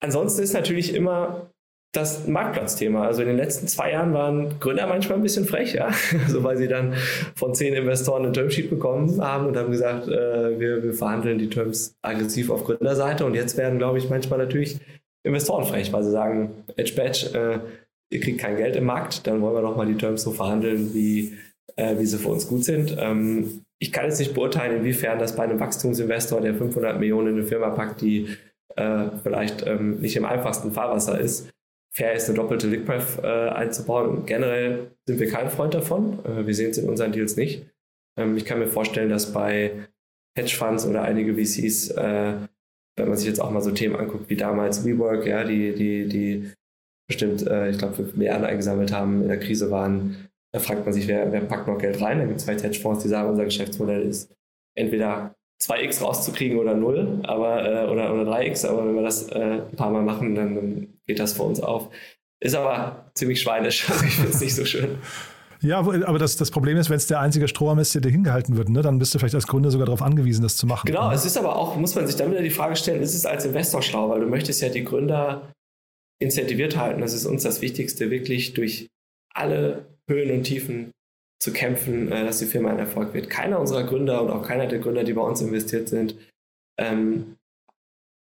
Ansonsten ist natürlich immer das Marktplatzthema. Also in den letzten zwei Jahren waren Gründer manchmal ein bisschen frech, ja. Also weil sie dann von zehn Investoren ein Termsheet bekommen haben und haben gesagt, äh, wir, wir verhandeln die Terms aggressiv auf Gründerseite. Und jetzt werden, glaube ich, manchmal natürlich Investoren frech, weil sie sagen, Edge Badge, äh, ihr kriegt kein Geld im Markt, dann wollen wir doch mal die Terms so verhandeln, wie, äh, wie sie für uns gut sind. Ähm, ich kann jetzt nicht beurteilen, inwiefern das bei einem Wachstumsinvestor, der 500 Millionen in eine Firma packt, die äh, vielleicht ähm, nicht im einfachsten Fahrwasser ist, fair ist, eine doppelte Lickpref äh, einzubauen. Und generell sind wir kein Freund davon. Äh, wir sehen es in unseren Deals nicht. Ähm, ich kann mir vorstellen, dass bei Hedgefonds oder einige VCs, äh, wenn man sich jetzt auch mal so Themen anguckt wie damals WeWork, ja, die, die, die bestimmt, äh, ich glaube, 5 Milliarden eingesammelt haben, in der Krise waren, da fragt man sich, wer, wer packt noch Geld rein? Da gibt es vielleicht Hedgefonds, die sagen, unser Geschäftsmodell ist entweder 2x rauszukriegen oder 0, aber, äh, oder, oder 3x, aber wenn wir das äh, ein paar Mal machen, dann, dann geht das für uns auf. Ist aber ziemlich schweinisch, also ich finde es nicht so schön. Ja, aber das, das Problem ist, wenn es der einzige Strohhalm ist, der dir hingehalten wird, ne, dann bist du vielleicht als Gründer sogar darauf angewiesen, das zu machen. Genau, es ist aber auch, muss man sich dann wieder die Frage stellen, ist es als Investor schlau, weil du möchtest ja die Gründer incentiviert halten. Das ist uns das Wichtigste, wirklich durch alle Höhen und Tiefen zu kämpfen, äh, dass die Firma ein Erfolg wird. Keiner unserer Gründer und auch keiner der Gründer, die bei uns investiert sind, ähm,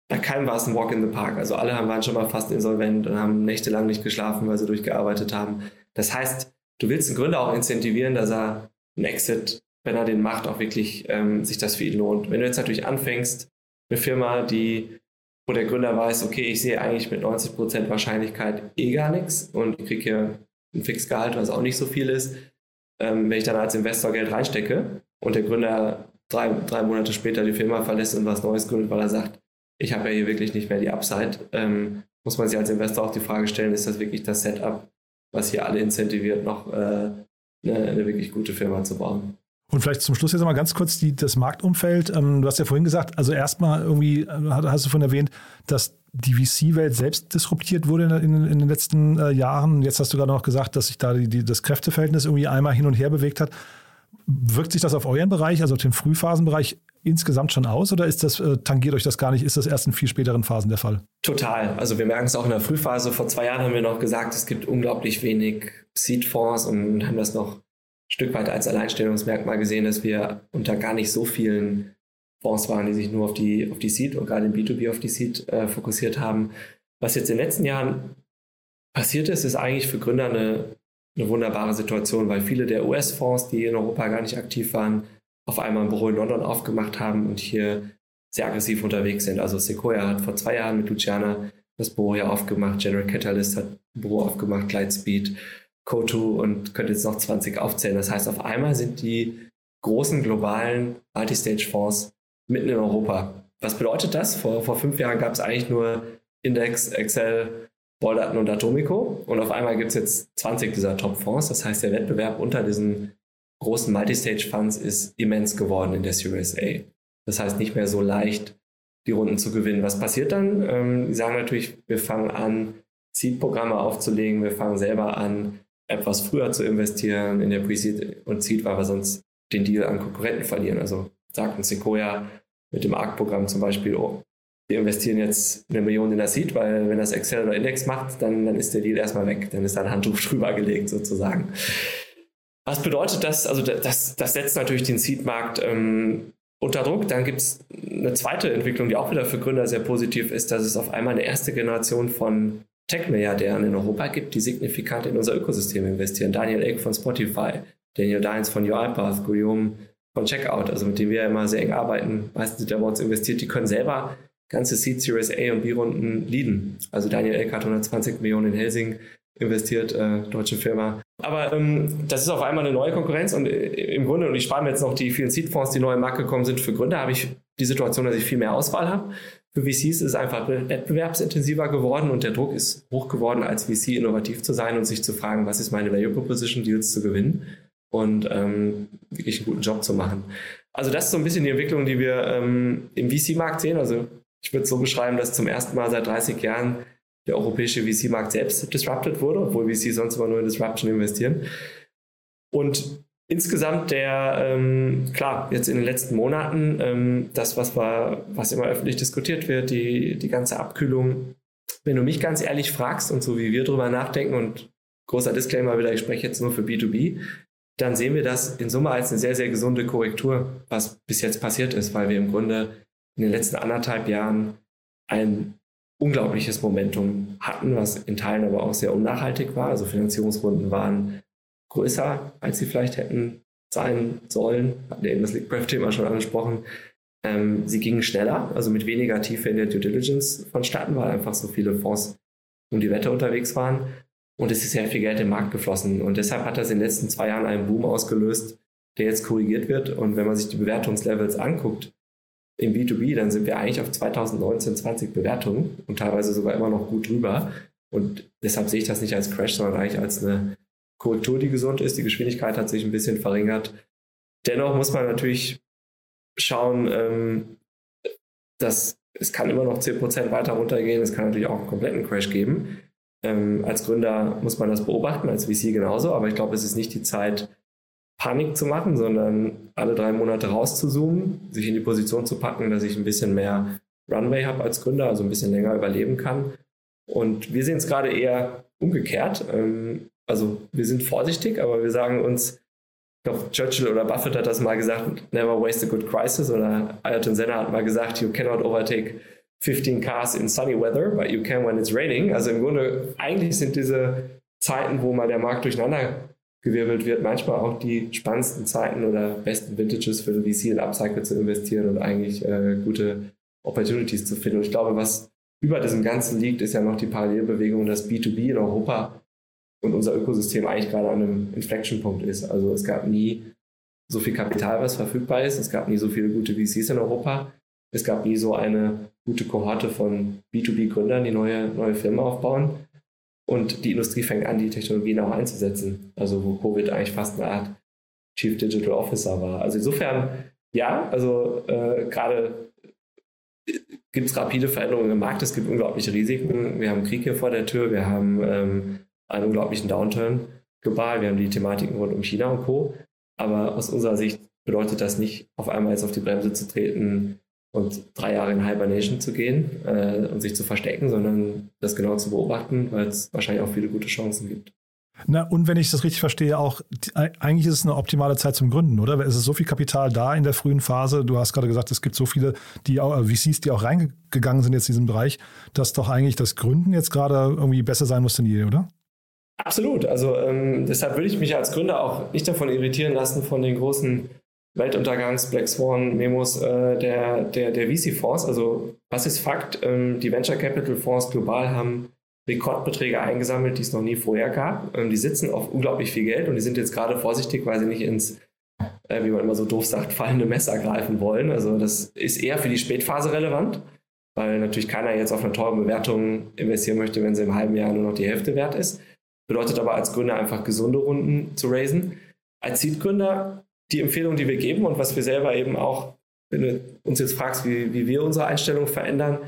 bei keinem war es ein Walk in the Park. Also alle haben, waren schon mal fast insolvent und haben nächtelang nicht geschlafen, weil sie durchgearbeitet haben. Das heißt, du willst einen Gründer auch incentivieren, dass er einen Exit, wenn er den macht, auch wirklich ähm, sich das für ihn lohnt. Wenn du jetzt natürlich anfängst, eine Firma, die, wo der Gründer weiß, okay, ich sehe eigentlich mit 90% Wahrscheinlichkeit eh gar nichts und ich kriege hier ein Fixgehalt, was auch nicht so viel ist, ähm, wenn ich dann als Investor Geld reinstecke und der Gründer drei, drei Monate später die Firma verlässt und was Neues gründet, weil er sagt, ich habe ja hier wirklich nicht mehr die Upside, ähm, muss man sich als Investor auch die Frage stellen, ist das wirklich das Setup, was hier alle incentiviert, noch äh, eine, eine wirklich gute Firma zu bauen? Und vielleicht zum Schluss jetzt mal ganz kurz die, das Marktumfeld. Ähm, du hast ja vorhin gesagt, also erstmal irgendwie äh, hast du vorhin erwähnt, dass die VC-Welt selbst disruptiert wurde in, in, in den letzten äh, Jahren. Jetzt hast du gerade noch gesagt, dass sich da die, die, das Kräfteverhältnis irgendwie einmal hin und her bewegt hat. Wirkt sich das auf euren Bereich, also auf den Frühphasenbereich, insgesamt schon aus oder ist das, äh, tangiert euch das gar nicht? Ist das erst in viel späteren Phasen der Fall? Total. Also wir merken es auch in der Frühphase. Vor zwei Jahren haben wir noch gesagt, es gibt unglaublich wenig Seed-Fonds und haben das noch Stück weit als Alleinstellungsmerkmal gesehen, dass wir unter gar nicht so vielen Fonds waren, die sich nur auf die, auf die Seed und gerade im B2B auf die Seed äh, fokussiert haben. Was jetzt in den letzten Jahren passiert ist, ist eigentlich für Gründer eine, eine wunderbare Situation, weil viele der US-Fonds, die in Europa gar nicht aktiv waren, auf einmal ein Büro in London aufgemacht haben und hier sehr aggressiv unterwegs sind. Also Sequoia hat vor zwei Jahren mit Luciana das Büro hier aufgemacht, General Catalyst hat ein Büro aufgemacht, Lightspeed, Co2 und könnte jetzt noch 20 aufzählen. Das heißt, auf einmal sind die großen globalen Multistage-Fonds mitten in Europa. Was bedeutet das? Vor, vor fünf Jahren gab es eigentlich nur Index, Excel, Balldaten und Atomico und auf einmal gibt es jetzt 20 dieser Top-Fonds. Das heißt, der Wettbewerb unter diesen großen Multistage-Funds ist immens geworden in der Series A. Das heißt, nicht mehr so leicht, die Runden zu gewinnen. Was passiert dann? Ähm, die sagen natürlich, wir fangen an, Seed-Programme aufzulegen, wir fangen selber an, etwas früher zu investieren in der Pre-Seed und Seed, weil wir sonst den Deal an Konkurrenten verlieren. Also sagt ein Sequoia mit dem ARC-Programm zum Beispiel, oh, wir investieren jetzt eine Million in das Seed, weil wenn das Excel oder Index macht, dann, dann ist der Deal erstmal weg. Dann ist da ein Handtuch drüber gelegt sozusagen. Was bedeutet das? Also das, das setzt natürlich den Seed-Markt ähm, unter Druck. Dann gibt es eine zweite Entwicklung, die auch wieder für Gründer sehr positiv ist, dass es auf einmal eine erste Generation von Tech-Milliardären in Europa gibt, die signifikant in unser Ökosystem investieren. Daniel Ek von Spotify, Daniel Dines von UiPath, Guillaume von Checkout, also mit denen wir immer sehr eng arbeiten. Meistens sind ja bei uns investiert, die können selber ganze Seed, Series A und B-Runden leaden. Also Daniel Ek hat 120 Millionen in Helsing investiert, äh, deutsche Firma. Aber ähm, das ist auf einmal eine neue Konkurrenz und äh, im Grunde, und ich spare mir jetzt noch die vielen Seed-Fonds, die neu im Markt gekommen sind, für Gründer habe ich die Situation, dass ich viel mehr Auswahl habe. Für VCs ist es einfach wettbewerbsintensiver geworden und der Druck ist hoch geworden, als VC innovativ zu sein und sich zu fragen, was ist meine Value Proposition, Deals zu gewinnen und ähm, wirklich einen guten Job zu machen. Also das ist so ein bisschen die Entwicklung, die wir ähm, im VC-Markt sehen. Also ich würde es so beschreiben, dass zum ersten Mal seit 30 Jahren der europäische VC-Markt selbst disrupted wurde, obwohl VC sonst immer nur in Disruption investieren. Und insgesamt der, ähm, klar, jetzt in den letzten Monaten, ähm, das, was, war, was immer öffentlich diskutiert wird, die, die ganze Abkühlung, wenn du mich ganz ehrlich fragst und so wie wir drüber nachdenken und großer Disclaimer wieder, ich spreche jetzt nur für B2B, dann sehen wir das in Summe als eine sehr, sehr gesunde Korrektur, was bis jetzt passiert ist, weil wir im Grunde in den letzten anderthalb Jahren ein unglaubliches Momentum hatten, was in Teilen aber auch sehr unnachhaltig war. Also Finanzierungsrunden waren größer, als sie vielleicht hätten sein sollen. Hatten eben das League-Thema schon angesprochen. Ähm, sie gingen schneller, also mit weniger Tiefe in der Due Diligence vonstatten, weil einfach so viele Fonds um die Wette unterwegs waren. Und es ist sehr viel Geld im Markt geflossen. Und deshalb hat das in den letzten zwei Jahren einen Boom ausgelöst, der jetzt korrigiert wird. Und wenn man sich die Bewertungslevels anguckt, im B2B, dann sind wir eigentlich auf 2019, 20 Bewertungen und teilweise sogar immer noch gut drüber. Und deshalb sehe ich das nicht als Crash, sondern eigentlich als eine Korrektur, die gesund ist. Die Geschwindigkeit hat sich ein bisschen verringert. Dennoch muss man natürlich schauen, ähm, dass es kann immer noch 10% weiter runtergehen. Es kann natürlich auch einen kompletten Crash geben. Ähm, als Gründer muss man das beobachten, als VC genauso, aber ich glaube, es ist nicht die Zeit, Panik zu machen, sondern alle drei Monate rauszuzoomen, sich in die Position zu packen, dass ich ein bisschen mehr Runway habe als Gründer, also ein bisschen länger überleben kann. Und wir sehen es gerade eher umgekehrt. Ähm, also wir sind vorsichtig, aber wir sagen uns, ich glaube, Churchill oder Buffett hat das mal gesagt, never waste a good crisis. Oder Ayrton Senna hat mal gesagt, you cannot overtake 15 cars in sunny weather, but you can when it's raining. Also im Grunde, eigentlich sind diese Zeiten, wo mal der Markt durcheinander gewirbelt wird, manchmal auch die spannendsten Zeiten oder besten Vintages für VC in Upcycle zu investieren und eigentlich äh, gute Opportunities zu finden. Und ich glaube, was über diesem Ganzen liegt, ist ja noch die Parallelbewegung, dass B2B in Europa und unser Ökosystem eigentlich gerade an einem Inflection-Punkt ist. Also es gab nie so viel Kapital, was verfügbar ist. Es gab nie so viele gute VCs in Europa. Es gab nie so eine gute Kohorte von B2B-Gründern, die neue, neue Firmen aufbauen. Und die Industrie fängt an, die Technologien auch einzusetzen. Also wo Covid eigentlich fast eine Art Chief Digital Officer war. Also insofern, ja, also äh, gerade gibt es rapide Veränderungen im Markt, es gibt unglaubliche Risiken. Wir haben Krieg hier vor der Tür, wir haben ähm, einen unglaublichen Downturn global, wir haben die Thematiken rund um China und Co. Aber aus unserer Sicht bedeutet das nicht, auf einmal jetzt auf die Bremse zu treten und drei Jahre in Hibernation zu gehen äh, und sich zu verstecken, sondern das genau zu beobachten, weil es wahrscheinlich auch viele gute Chancen gibt. Na, und wenn ich das richtig verstehe, auch eigentlich ist es eine optimale Zeit zum Gründen, oder? Es ist so viel Kapital da in der frühen Phase. Du hast gerade gesagt, es gibt so viele, die auch, äh, VCs, die auch reingegangen sind jetzt in diesen Bereich, dass doch eigentlich das Gründen jetzt gerade irgendwie besser sein muss denn je, oder? Absolut. Also ähm, deshalb würde ich mich als Gründer auch nicht davon irritieren lassen von den großen Weltuntergangs, Black Swan, Memos äh, der, der, der VC-Fonds. Also was ist Fakt? Ähm, die Venture Capital Fonds global haben Rekordbeträge eingesammelt, die es noch nie vorher gab. Ähm, die sitzen auf unglaublich viel Geld und die sind jetzt gerade vorsichtig, weil sie nicht ins, äh, wie man immer so doof sagt, fallende Messer greifen wollen. Also das ist eher für die Spätphase relevant, weil natürlich keiner jetzt auf eine teure Bewertung investieren möchte, wenn sie im halben Jahr nur noch die Hälfte wert ist. Bedeutet aber als Gründer einfach gesunde Runden zu raisen. Als Seed-Gründer die Empfehlung, die wir geben und was wir selber eben auch, wenn du uns jetzt fragst, wie, wie wir unsere Einstellung verändern,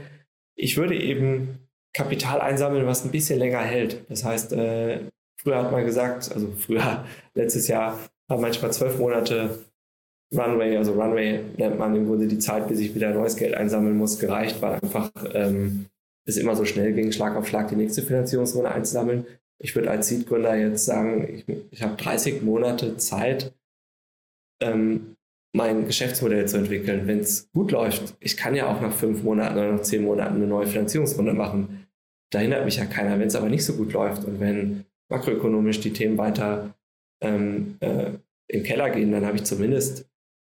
ich würde eben Kapital einsammeln, was ein bisschen länger hält. Das heißt, äh, früher hat man gesagt, also früher, letztes Jahr, haben manchmal zwölf Monate Runway, also Runway nennt man im Grunde die Zeit, bis ich wieder neues Geld einsammeln muss, gereicht, weil einfach ähm, es immer so schnell ging, Schlag auf Schlag die nächste Finanzierungsrunde einzusammeln. Ich würde als Seed-Gründer jetzt sagen, ich, ich habe 30 Monate Zeit, ähm, mein Geschäftsmodell zu entwickeln. Wenn es gut läuft, ich kann ja auch nach fünf Monaten oder nach zehn Monaten eine neue Finanzierungsrunde machen. Da hindert mich ja keiner. Wenn es aber nicht so gut läuft und wenn makroökonomisch die Themen weiter ähm, äh, im Keller gehen, dann habe ich zumindest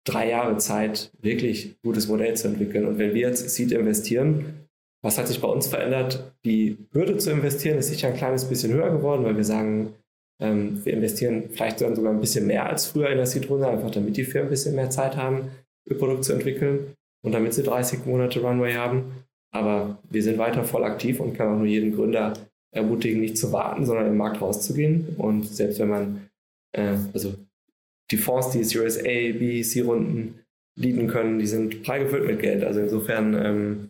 drei Jahre Zeit, wirklich gutes Modell zu entwickeln. Und wenn wir jetzt Seed investieren, was hat sich bei uns verändert? Die Hürde zu investieren ist sicher ein kleines bisschen höher geworden, weil wir sagen, ähm, wir investieren vielleicht dann sogar ein bisschen mehr als früher in der Seed-Runde, einfach damit die Firmen ein bisschen mehr Zeit haben, ihr Produkt zu entwickeln und damit sie 30 Monate Runway haben. Aber wir sind weiter voll aktiv und kann auch nur jeden Gründer ermutigen, nicht zu warten, sondern im Markt rauszugehen. Und selbst wenn man, äh, also die Fonds, die Series A, B, C-Runden leaden können, die sind prall gefüllt mit Geld. Also insofern, ähm,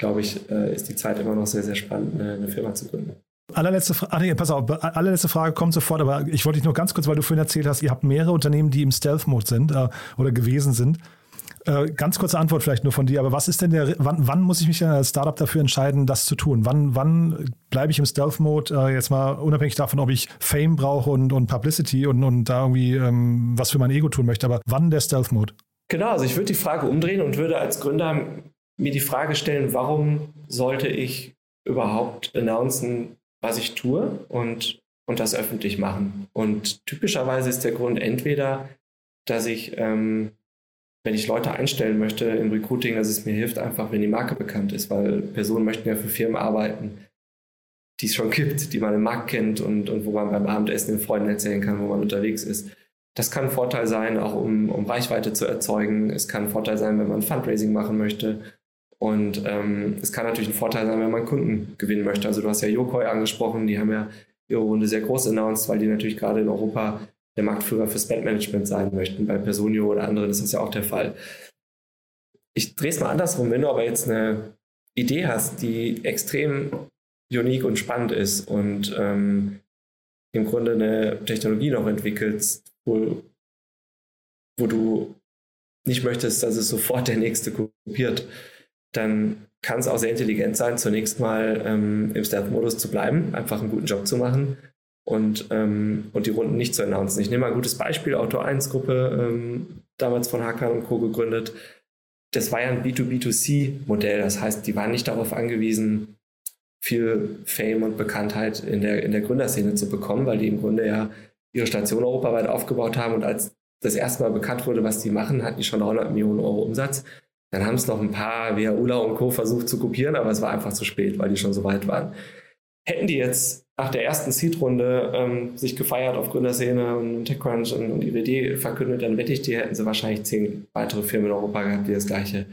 glaube ich, äh, ist die Zeit immer noch sehr, sehr spannend, eine, Firma zu gründen. Allerletzte Frage, nee, pass auf, allerletzte Frage kommt sofort, aber ich wollte dich noch ganz kurz, weil du vorhin erzählt hast, ihr habt mehrere Unternehmen, die im Stealth-Mode sind äh, oder gewesen sind. Äh, ganz kurze Antwort vielleicht nur von dir, aber was ist denn der, wann, wann muss ich mich denn als Startup dafür entscheiden, das zu tun? Wann, wann bleibe ich im Stealth-Mode, äh, jetzt mal unabhängig davon, ob ich Fame brauche und, und Publicity und, und da irgendwie ähm, was für mein Ego tun möchte, aber wann der Stealth-Mode? Genau, also ich würde die Frage umdrehen und würde als Gründer mir die Frage stellen, warum sollte ich überhaupt announcen, was ich tue und, und das öffentlich machen. Und typischerweise ist der Grund entweder, dass ich, ähm, wenn ich Leute einstellen möchte im Recruiting, dass es mir hilft, einfach wenn die Marke bekannt ist, weil Personen möchten ja für Firmen arbeiten, die es schon gibt, die man im Markt kennt und, und wo man beim Abendessen den Freunden erzählen kann, wo man unterwegs ist. Das kann ein Vorteil sein, auch um, um Reichweite zu erzeugen. Es kann ein Vorteil sein, wenn man Fundraising machen möchte und ähm, es kann natürlich ein Vorteil sein, wenn man Kunden gewinnen möchte. Also du hast ja Yokoi angesprochen, die haben ja ihre Runde sehr groß announced, weil die natürlich gerade in Europa der Marktführer für Spendmanagement sein möchten. Bei Personio oder anderen ist das ja auch der Fall. Ich drehe es mal andersrum, wenn du aber jetzt eine Idee hast, die extrem unique und spannend ist und ähm, im Grunde eine Technologie noch entwickelst, wo, wo du nicht möchtest, dass es sofort der nächste kopiert, dann kann es auch sehr intelligent sein, zunächst mal ähm, im Stealth-Modus zu bleiben, einfach einen guten Job zu machen und, ähm, und die Runden nicht zu announcen. Ich nehme mal ein gutes Beispiel, Auto 1-Gruppe, ähm, damals von Hakan und Co. gegründet. Das war ja ein B2B2C-Modell, das heißt, die waren nicht darauf angewiesen, viel Fame und Bekanntheit in der, in der Gründerszene zu bekommen, weil die im Grunde ja ihre Station europaweit aufgebaut haben und als das erste Mal bekannt wurde, was die machen, hatten die schon 300 Millionen Euro Umsatz. Dann haben es noch ein paar via Ula und Co. versucht zu kopieren, aber es war einfach zu spät, weil die schon so weit waren. Hätten die jetzt nach der ersten Seed-Runde ähm, sich gefeiert auf Gründerszene und TechCrunch und, und Idee verkündet, dann wette ich, die hätten sie wahrscheinlich zehn weitere Firmen in Europa gehabt, die das Gleiche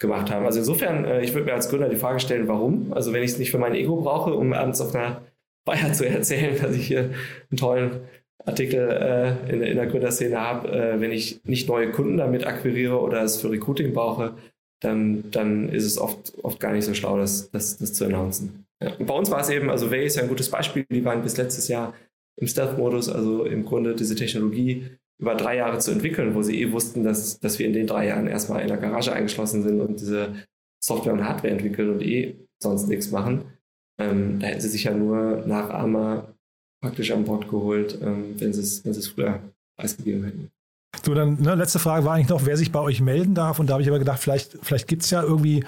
gemacht haben. Also insofern, äh, ich würde mir als Gründer die Frage stellen, warum? Also wenn ich es nicht für mein Ego brauche, um abends auf einer Feier zu erzählen, dass ich hier einen tollen Artikel äh, in, in, der Gründerszene habe, äh, wenn ich nicht neue Kunden damit akquiriere oder es für Recruiting brauche, dann, dann ist es oft, oft gar nicht so schlau, das, das, das zu announcen. Ja. bei uns war es eben, also Way ist ja ein gutes Beispiel, die waren bis letztes Jahr im Stealth-Modus, also im Grunde diese Technologie über drei Jahre zu entwickeln, wo sie eh wussten, dass, dass wir in den drei Jahren erstmal in der Garage eingeschlossen sind und diese Software und Hardware entwickeln und eh sonst nichts machen. Ähm, da hätten sie sich ja nur Nachahmer praktisch an Bord geholt, ähm, wenn sie es, wenn sie es früher preisgegeben hätten. So, dann, ne, letzte Frage war eigentlich noch, wer sich bei euch melden darf. Und da habe ich aber gedacht, vielleicht, vielleicht gibt es ja irgendwie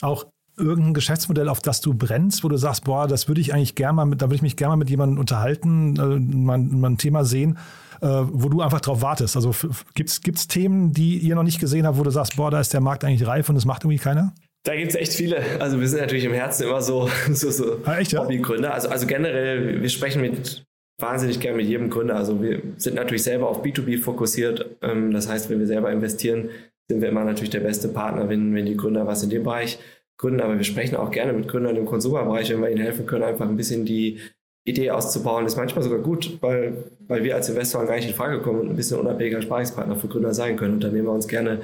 auch irgendein Geschäftsmodell, auf das du brennst, wo du sagst, boah, das würde ich eigentlich gerne mal mit, da würde ich mich gerne mal mit jemandem unterhalten, äh, mal, mal ein Thema sehen, äh, wo du einfach drauf wartest. Also gibt es Themen, die ihr noch nicht gesehen habt, wo du sagst, boah, da ist der Markt eigentlich reif und es macht irgendwie keiner? Da gibt es echt viele. Also wir sind natürlich im Herzen immer so, so, so ah, echt, ja? Hobbygründer. Also, also generell, wir sprechen mit wahnsinnig gern mit jedem Gründer. Also wir sind natürlich selber auf B2B fokussiert. Ähm, das heißt, wenn wir selber investieren, sind wir immer natürlich der beste Partner, wenn, wenn die Gründer was in dem Bereich gründen. Aber wir sprechen auch gerne mit Gründern im Konsumerbereich, wenn wir ihnen helfen können, einfach ein bisschen die Idee auszubauen. ist manchmal sogar gut, weil, weil wir als Investoren gar nicht in Frage kommen und ein bisschen unabhängiger Sparingspartner für Gründer sein können. Und dann nehmen wir uns gerne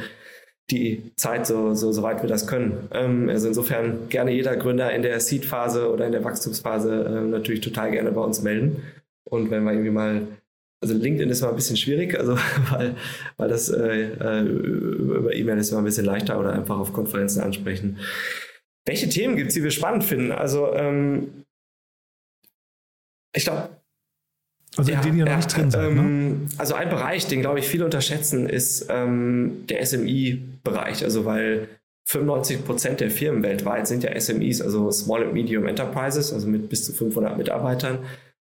die Zeit, so, so, soweit wir das können. Ähm, also insofern gerne jeder Gründer in der Seed-Phase oder in der Wachstumsphase äh, natürlich total gerne bei uns melden. Und wenn wir irgendwie mal, also LinkedIn ist mal ein bisschen schwierig, also weil, weil das äh, äh über E-Mail ist immer ein bisschen leichter oder einfach auf Konferenzen ansprechen. Welche Themen gibt es, die wir spannend finden? Also ähm, ich glaube, also ja, in denen ihr noch nicht drin seid. Ne? Ähm, ne? Also ein Bereich, den glaube ich viele unterschätzen, ist ähm, der SMI-Bereich. Also weil 95 Prozent der Firmen weltweit sind ja SMEs, also Small and Medium Enterprises, also mit bis zu 500 Mitarbeitern.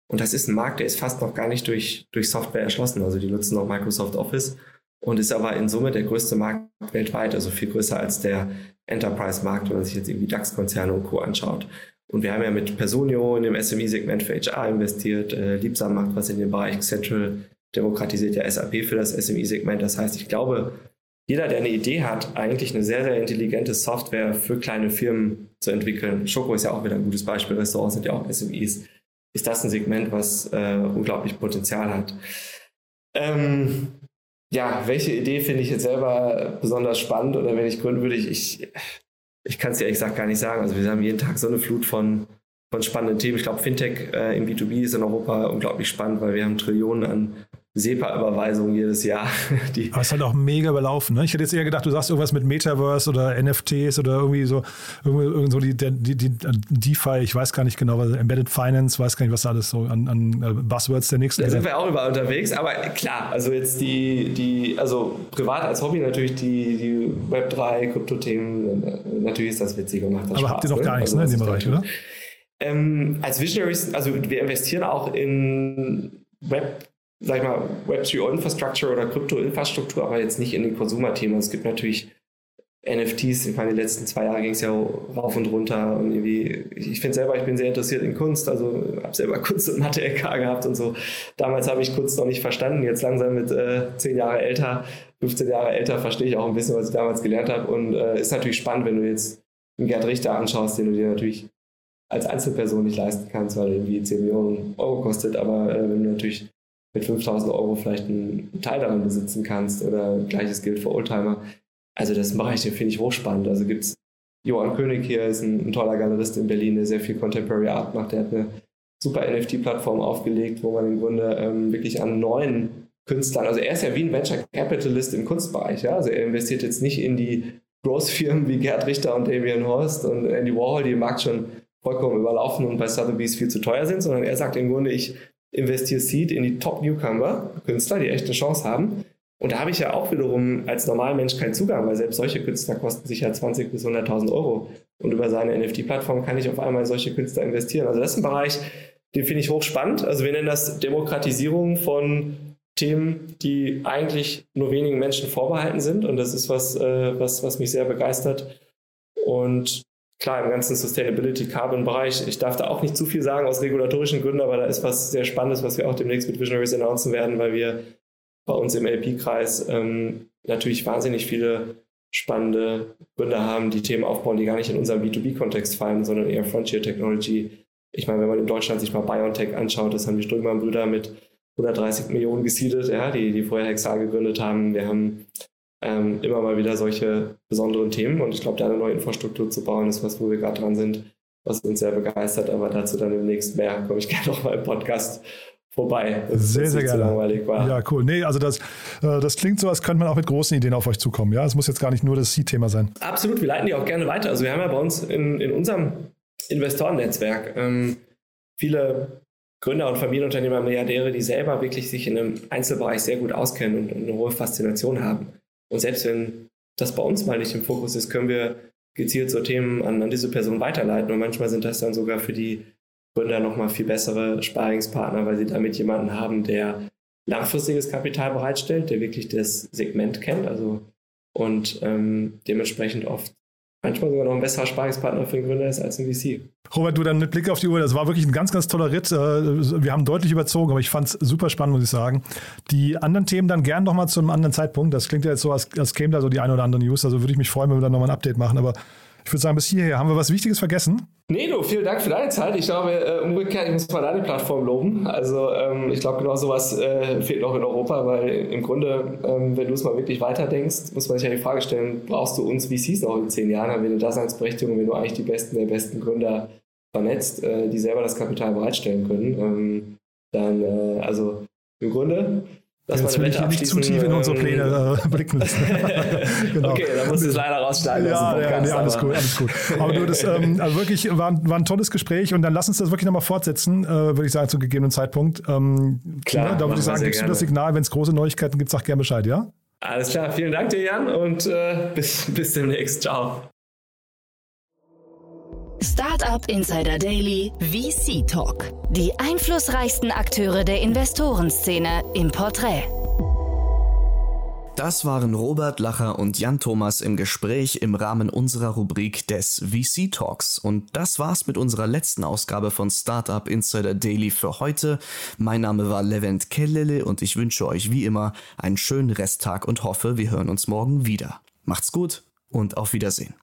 Und das ist ein Markt, der ist fast noch gar nicht durch, durch Software erschlossen. Also die nutzen noch Microsoft Office und ist aber in Summe der größte Markt weltweit, also viel größer als der Enterprise-Markt, wenn man sich jetzt irgendwie DAX-Konzerne und Co. anschaut. Und wir haben ja mit Personio in dem SME-Segment für HR investiert. Äh, Liebsam macht was in dem Bereich. Central demokratisiert ja SAP für das SME-Segment. Das heißt, ich glaube, jeder, der eine Idee hat, eigentlich eine sehr, sehr intelligente Software für kleine Firmen zu entwickeln. Schoko ist ja auch wieder ein gutes Beispiel. Restaurants sind ja auch SMEs ist das ein Segment, was äh, unglaublich Potenzial hat. Ähm, ja, welche Idee finde ich jetzt selber besonders spannend oder wenn ich gründen würde, ich, ich, ich kann es dir ehrlich gesagt gar nicht sagen. Also wir haben jeden Tag so eine Flut von, von spannenden Themen. Ich glaube, Fintech äh, im B2B ist in Europa unglaublich spannend, weil wir haben Trillionen an SEPA-Überweisungen jedes Jahr. Die Aber es ist halt auch mega überlaufen. Ne? Ich hätte jetzt eher gedacht, du sagst irgendwas mit Metaverse oder NFTs oder irgendwie so, irgendwie so die, die, die, DeFi, ich weiß gar nicht genau, was, Embedded Finance, weiß gar nicht, was da alles so an, an äh, Buzzwords der nächsten. Da sind wir auch überall unterwegs, aber klar, also jetzt die, die also privat als Hobby natürlich die, die Web3, Krypto-Themen, natürlich ist das witzig und macht das Aber Spaß, habt ihr noch ne? gar nichts also, ne, in dem Bereich, oder? Ähm, als Visionaries, also wir investieren auch in Web sag ich mal, Web3-Infrastructure oder Krypto-Infrastruktur, aber jetzt nicht in den Konsumerthemen. Es gibt natürlich NFTs, ich meine, die letzten zwei Jahre ging es ja rauf und runter und irgendwie, ich finde selber, ich bin sehr interessiert in Kunst, also habe selber Kunst und Mathe LK gehabt und so. Damals habe ich Kunst noch nicht verstanden, jetzt langsam mit äh, zehn Jahre älter, 15 Jahre älter verstehe ich auch ein bisschen, was ich damals gelernt habe und äh, ist natürlich spannend, wenn du jetzt einen Gerd Richter anschaust, den du dir natürlich als Einzelperson nicht leisten kannst, weil irgendwie 10 Millionen Euro kostet, aber äh, wenn du natürlich mit 5000 Euro vielleicht einen Teil daran besitzen kannst oder gleiches gilt für Oldtimer. Also das mache ich, finde ich hochspannend. Also gibt es Johann König hier, ist ein, ein, toller Galerist in Berlin, der sehr viel Contemporary Art macht. Der hat eine super NFT-Plattform aufgelegt, wo man im Grunde ähm, wirklich an neuen Künstlern, also er ist ja wie ein Venture Capitalist im Kunstbereich, ja? also er investiert jetzt nicht in die Großfirmen wie Gerd Richter und Damien Horst und Andy Warhol, die im Markt schon vollkommen überlaufen und bei Sotheby's viel zu teuer sind, sondern er sagt im Grunde, ich investiere Seed in die Top-Newcomer-Künstler, die echt eine Chance haben. Und da habe ich ja auch wiederum als normaler Mensch keinen Zugang, weil selbst solche Künstler kosten sich ja 20.000 bis 100.000 Euro. Und über seine NFT-Plattform kann ich auf einmal in solche Künstler investieren. Also das ist ein Bereich, den finde ich hochspannend. Also wir nennen das Demokratisierung von Themen, die eigentlich nur wenigen Menschen vorbehalten sind. Und das ist was, äh, was, was mich sehr begeistert. Und klar, im ganzen Sustainability-Carbon-Bereich, ich darf da auch nicht zu viel sagen aus regulatorischen Gründen, aber da ist was sehr Spannendes, was wir auch demnächst mit Visionaries announcen werden, weil wir bei uns im LP-Kreis ähm, natürlich wahnsinnig viele spannende Gründer haben, die Themen aufbauen, die gar nicht in unserem B2B-Kontext fallen, sondern eher Frontier Technology. Ich meine, wenn man in Deutschland sich mal BioNTech anschaut, das haben die Strömmann-Brüder mit 130 Millionen gesiedelt, ja, die, die vorher Hexal gegründet haben. Wir haben ähm, immer mal wieder solche besonderen Themen. Und ich glaube, da eine neue Infrastruktur zu bauen, ist was, wo wir gerade dran sind, was uns sehr begeistert. Aber dazu dann demnächst mehr. Komme ich gerne noch mal im Podcast vorbei. Sehr, sehr gerne. Ja, cool. Nee, also das, äh, das klingt so, als könnte man auch mit großen Ideen auf euch zukommen. Ja, es muss jetzt gar nicht nur das Seed-Thema sein. Absolut, wir leiten die auch gerne weiter. Also wir haben ja bei uns in, in unserem Investorennetzwerk ähm, viele Gründer und Familienunternehmer, Milliardäre, die selber wirklich sich in einem Einzelbereich sehr gut auskennen und, und eine hohe Faszination haben. Und selbst wenn das bei uns mal nicht im Fokus ist, können wir gezielt so Themen an, an diese Person weiterleiten. Und manchmal sind das dann sogar für die Gründer nochmal viel bessere Sparingspartner, weil sie damit jemanden haben, der langfristiges Kapital bereitstellt, der wirklich das Segment kennt, also und ähm, dementsprechend oft manchmal sogar noch ein besserer Sparingspartner für den Gründer ist als ein VC. Robert, du dann mit Blick auf die Uhr, das war wirklich ein ganz, ganz toller Ritt. Äh, wir haben deutlich überzogen, aber ich fand es super spannend, muss ich sagen. Die anderen Themen dann gern nochmal zu einem anderen Zeitpunkt. Das klingt ja jetzt so, als, als käme da so die eine oder andere News. Also würde ich mich freuen, wenn wir dann nochmal ein Update machen. Aber ich würde sagen, bis hierher. Haben wir was Wichtiges vergessen? Nee, du, vielen Dank für deine Zeit. Ich glaube, äh, umgekehrt, ich muss mal deine Plattform loben. Also ähm, ich glaube, genau sowas äh, fehlt noch in Europa, weil im Grunde, ähm, wenn du es mal wirklich weiterdenkst, muss man sich ja die Frage stellen, brauchst du uns VCs noch in zehn Jahren? Haben wir eine Daseinsberechtigung, wenn du eigentlich die besten der besten Gründer vernetzt, äh, die selber das Kapital bereitstellen können? Ähm, dann, also im Grunde Lass Jetzt will ich hier nicht zu tief in unsere Pläne äh, blicken lassen. genau. Okay, da musst du es leider raussteigen. Ja, ja nee, alles gut, alles gut. Aber du, das ähm, also wirklich war, war ein tolles Gespräch und dann lass uns das wirklich nochmal fortsetzen, äh, würde ich sagen, zu gegebenen Zeitpunkt. Ähm, klar, ne, da würde ich sagen, gibst du das Signal, wenn es große Neuigkeiten gibt, sag gerne Bescheid, ja? Alles klar, vielen Dank dir, Jan, und äh, bis, bis demnächst. Ciao. Startup Insider Daily VC Talk. Die einflussreichsten Akteure der Investorenszene im Porträt. Das waren Robert Lacher und Jan Thomas im Gespräch im Rahmen unserer Rubrik des VC Talks. Und das war's mit unserer letzten Ausgabe von Startup Insider Daily für heute. Mein Name war Levent Kellele und ich wünsche euch wie immer einen schönen Resttag und hoffe, wir hören uns morgen wieder. Macht's gut und auf Wiedersehen.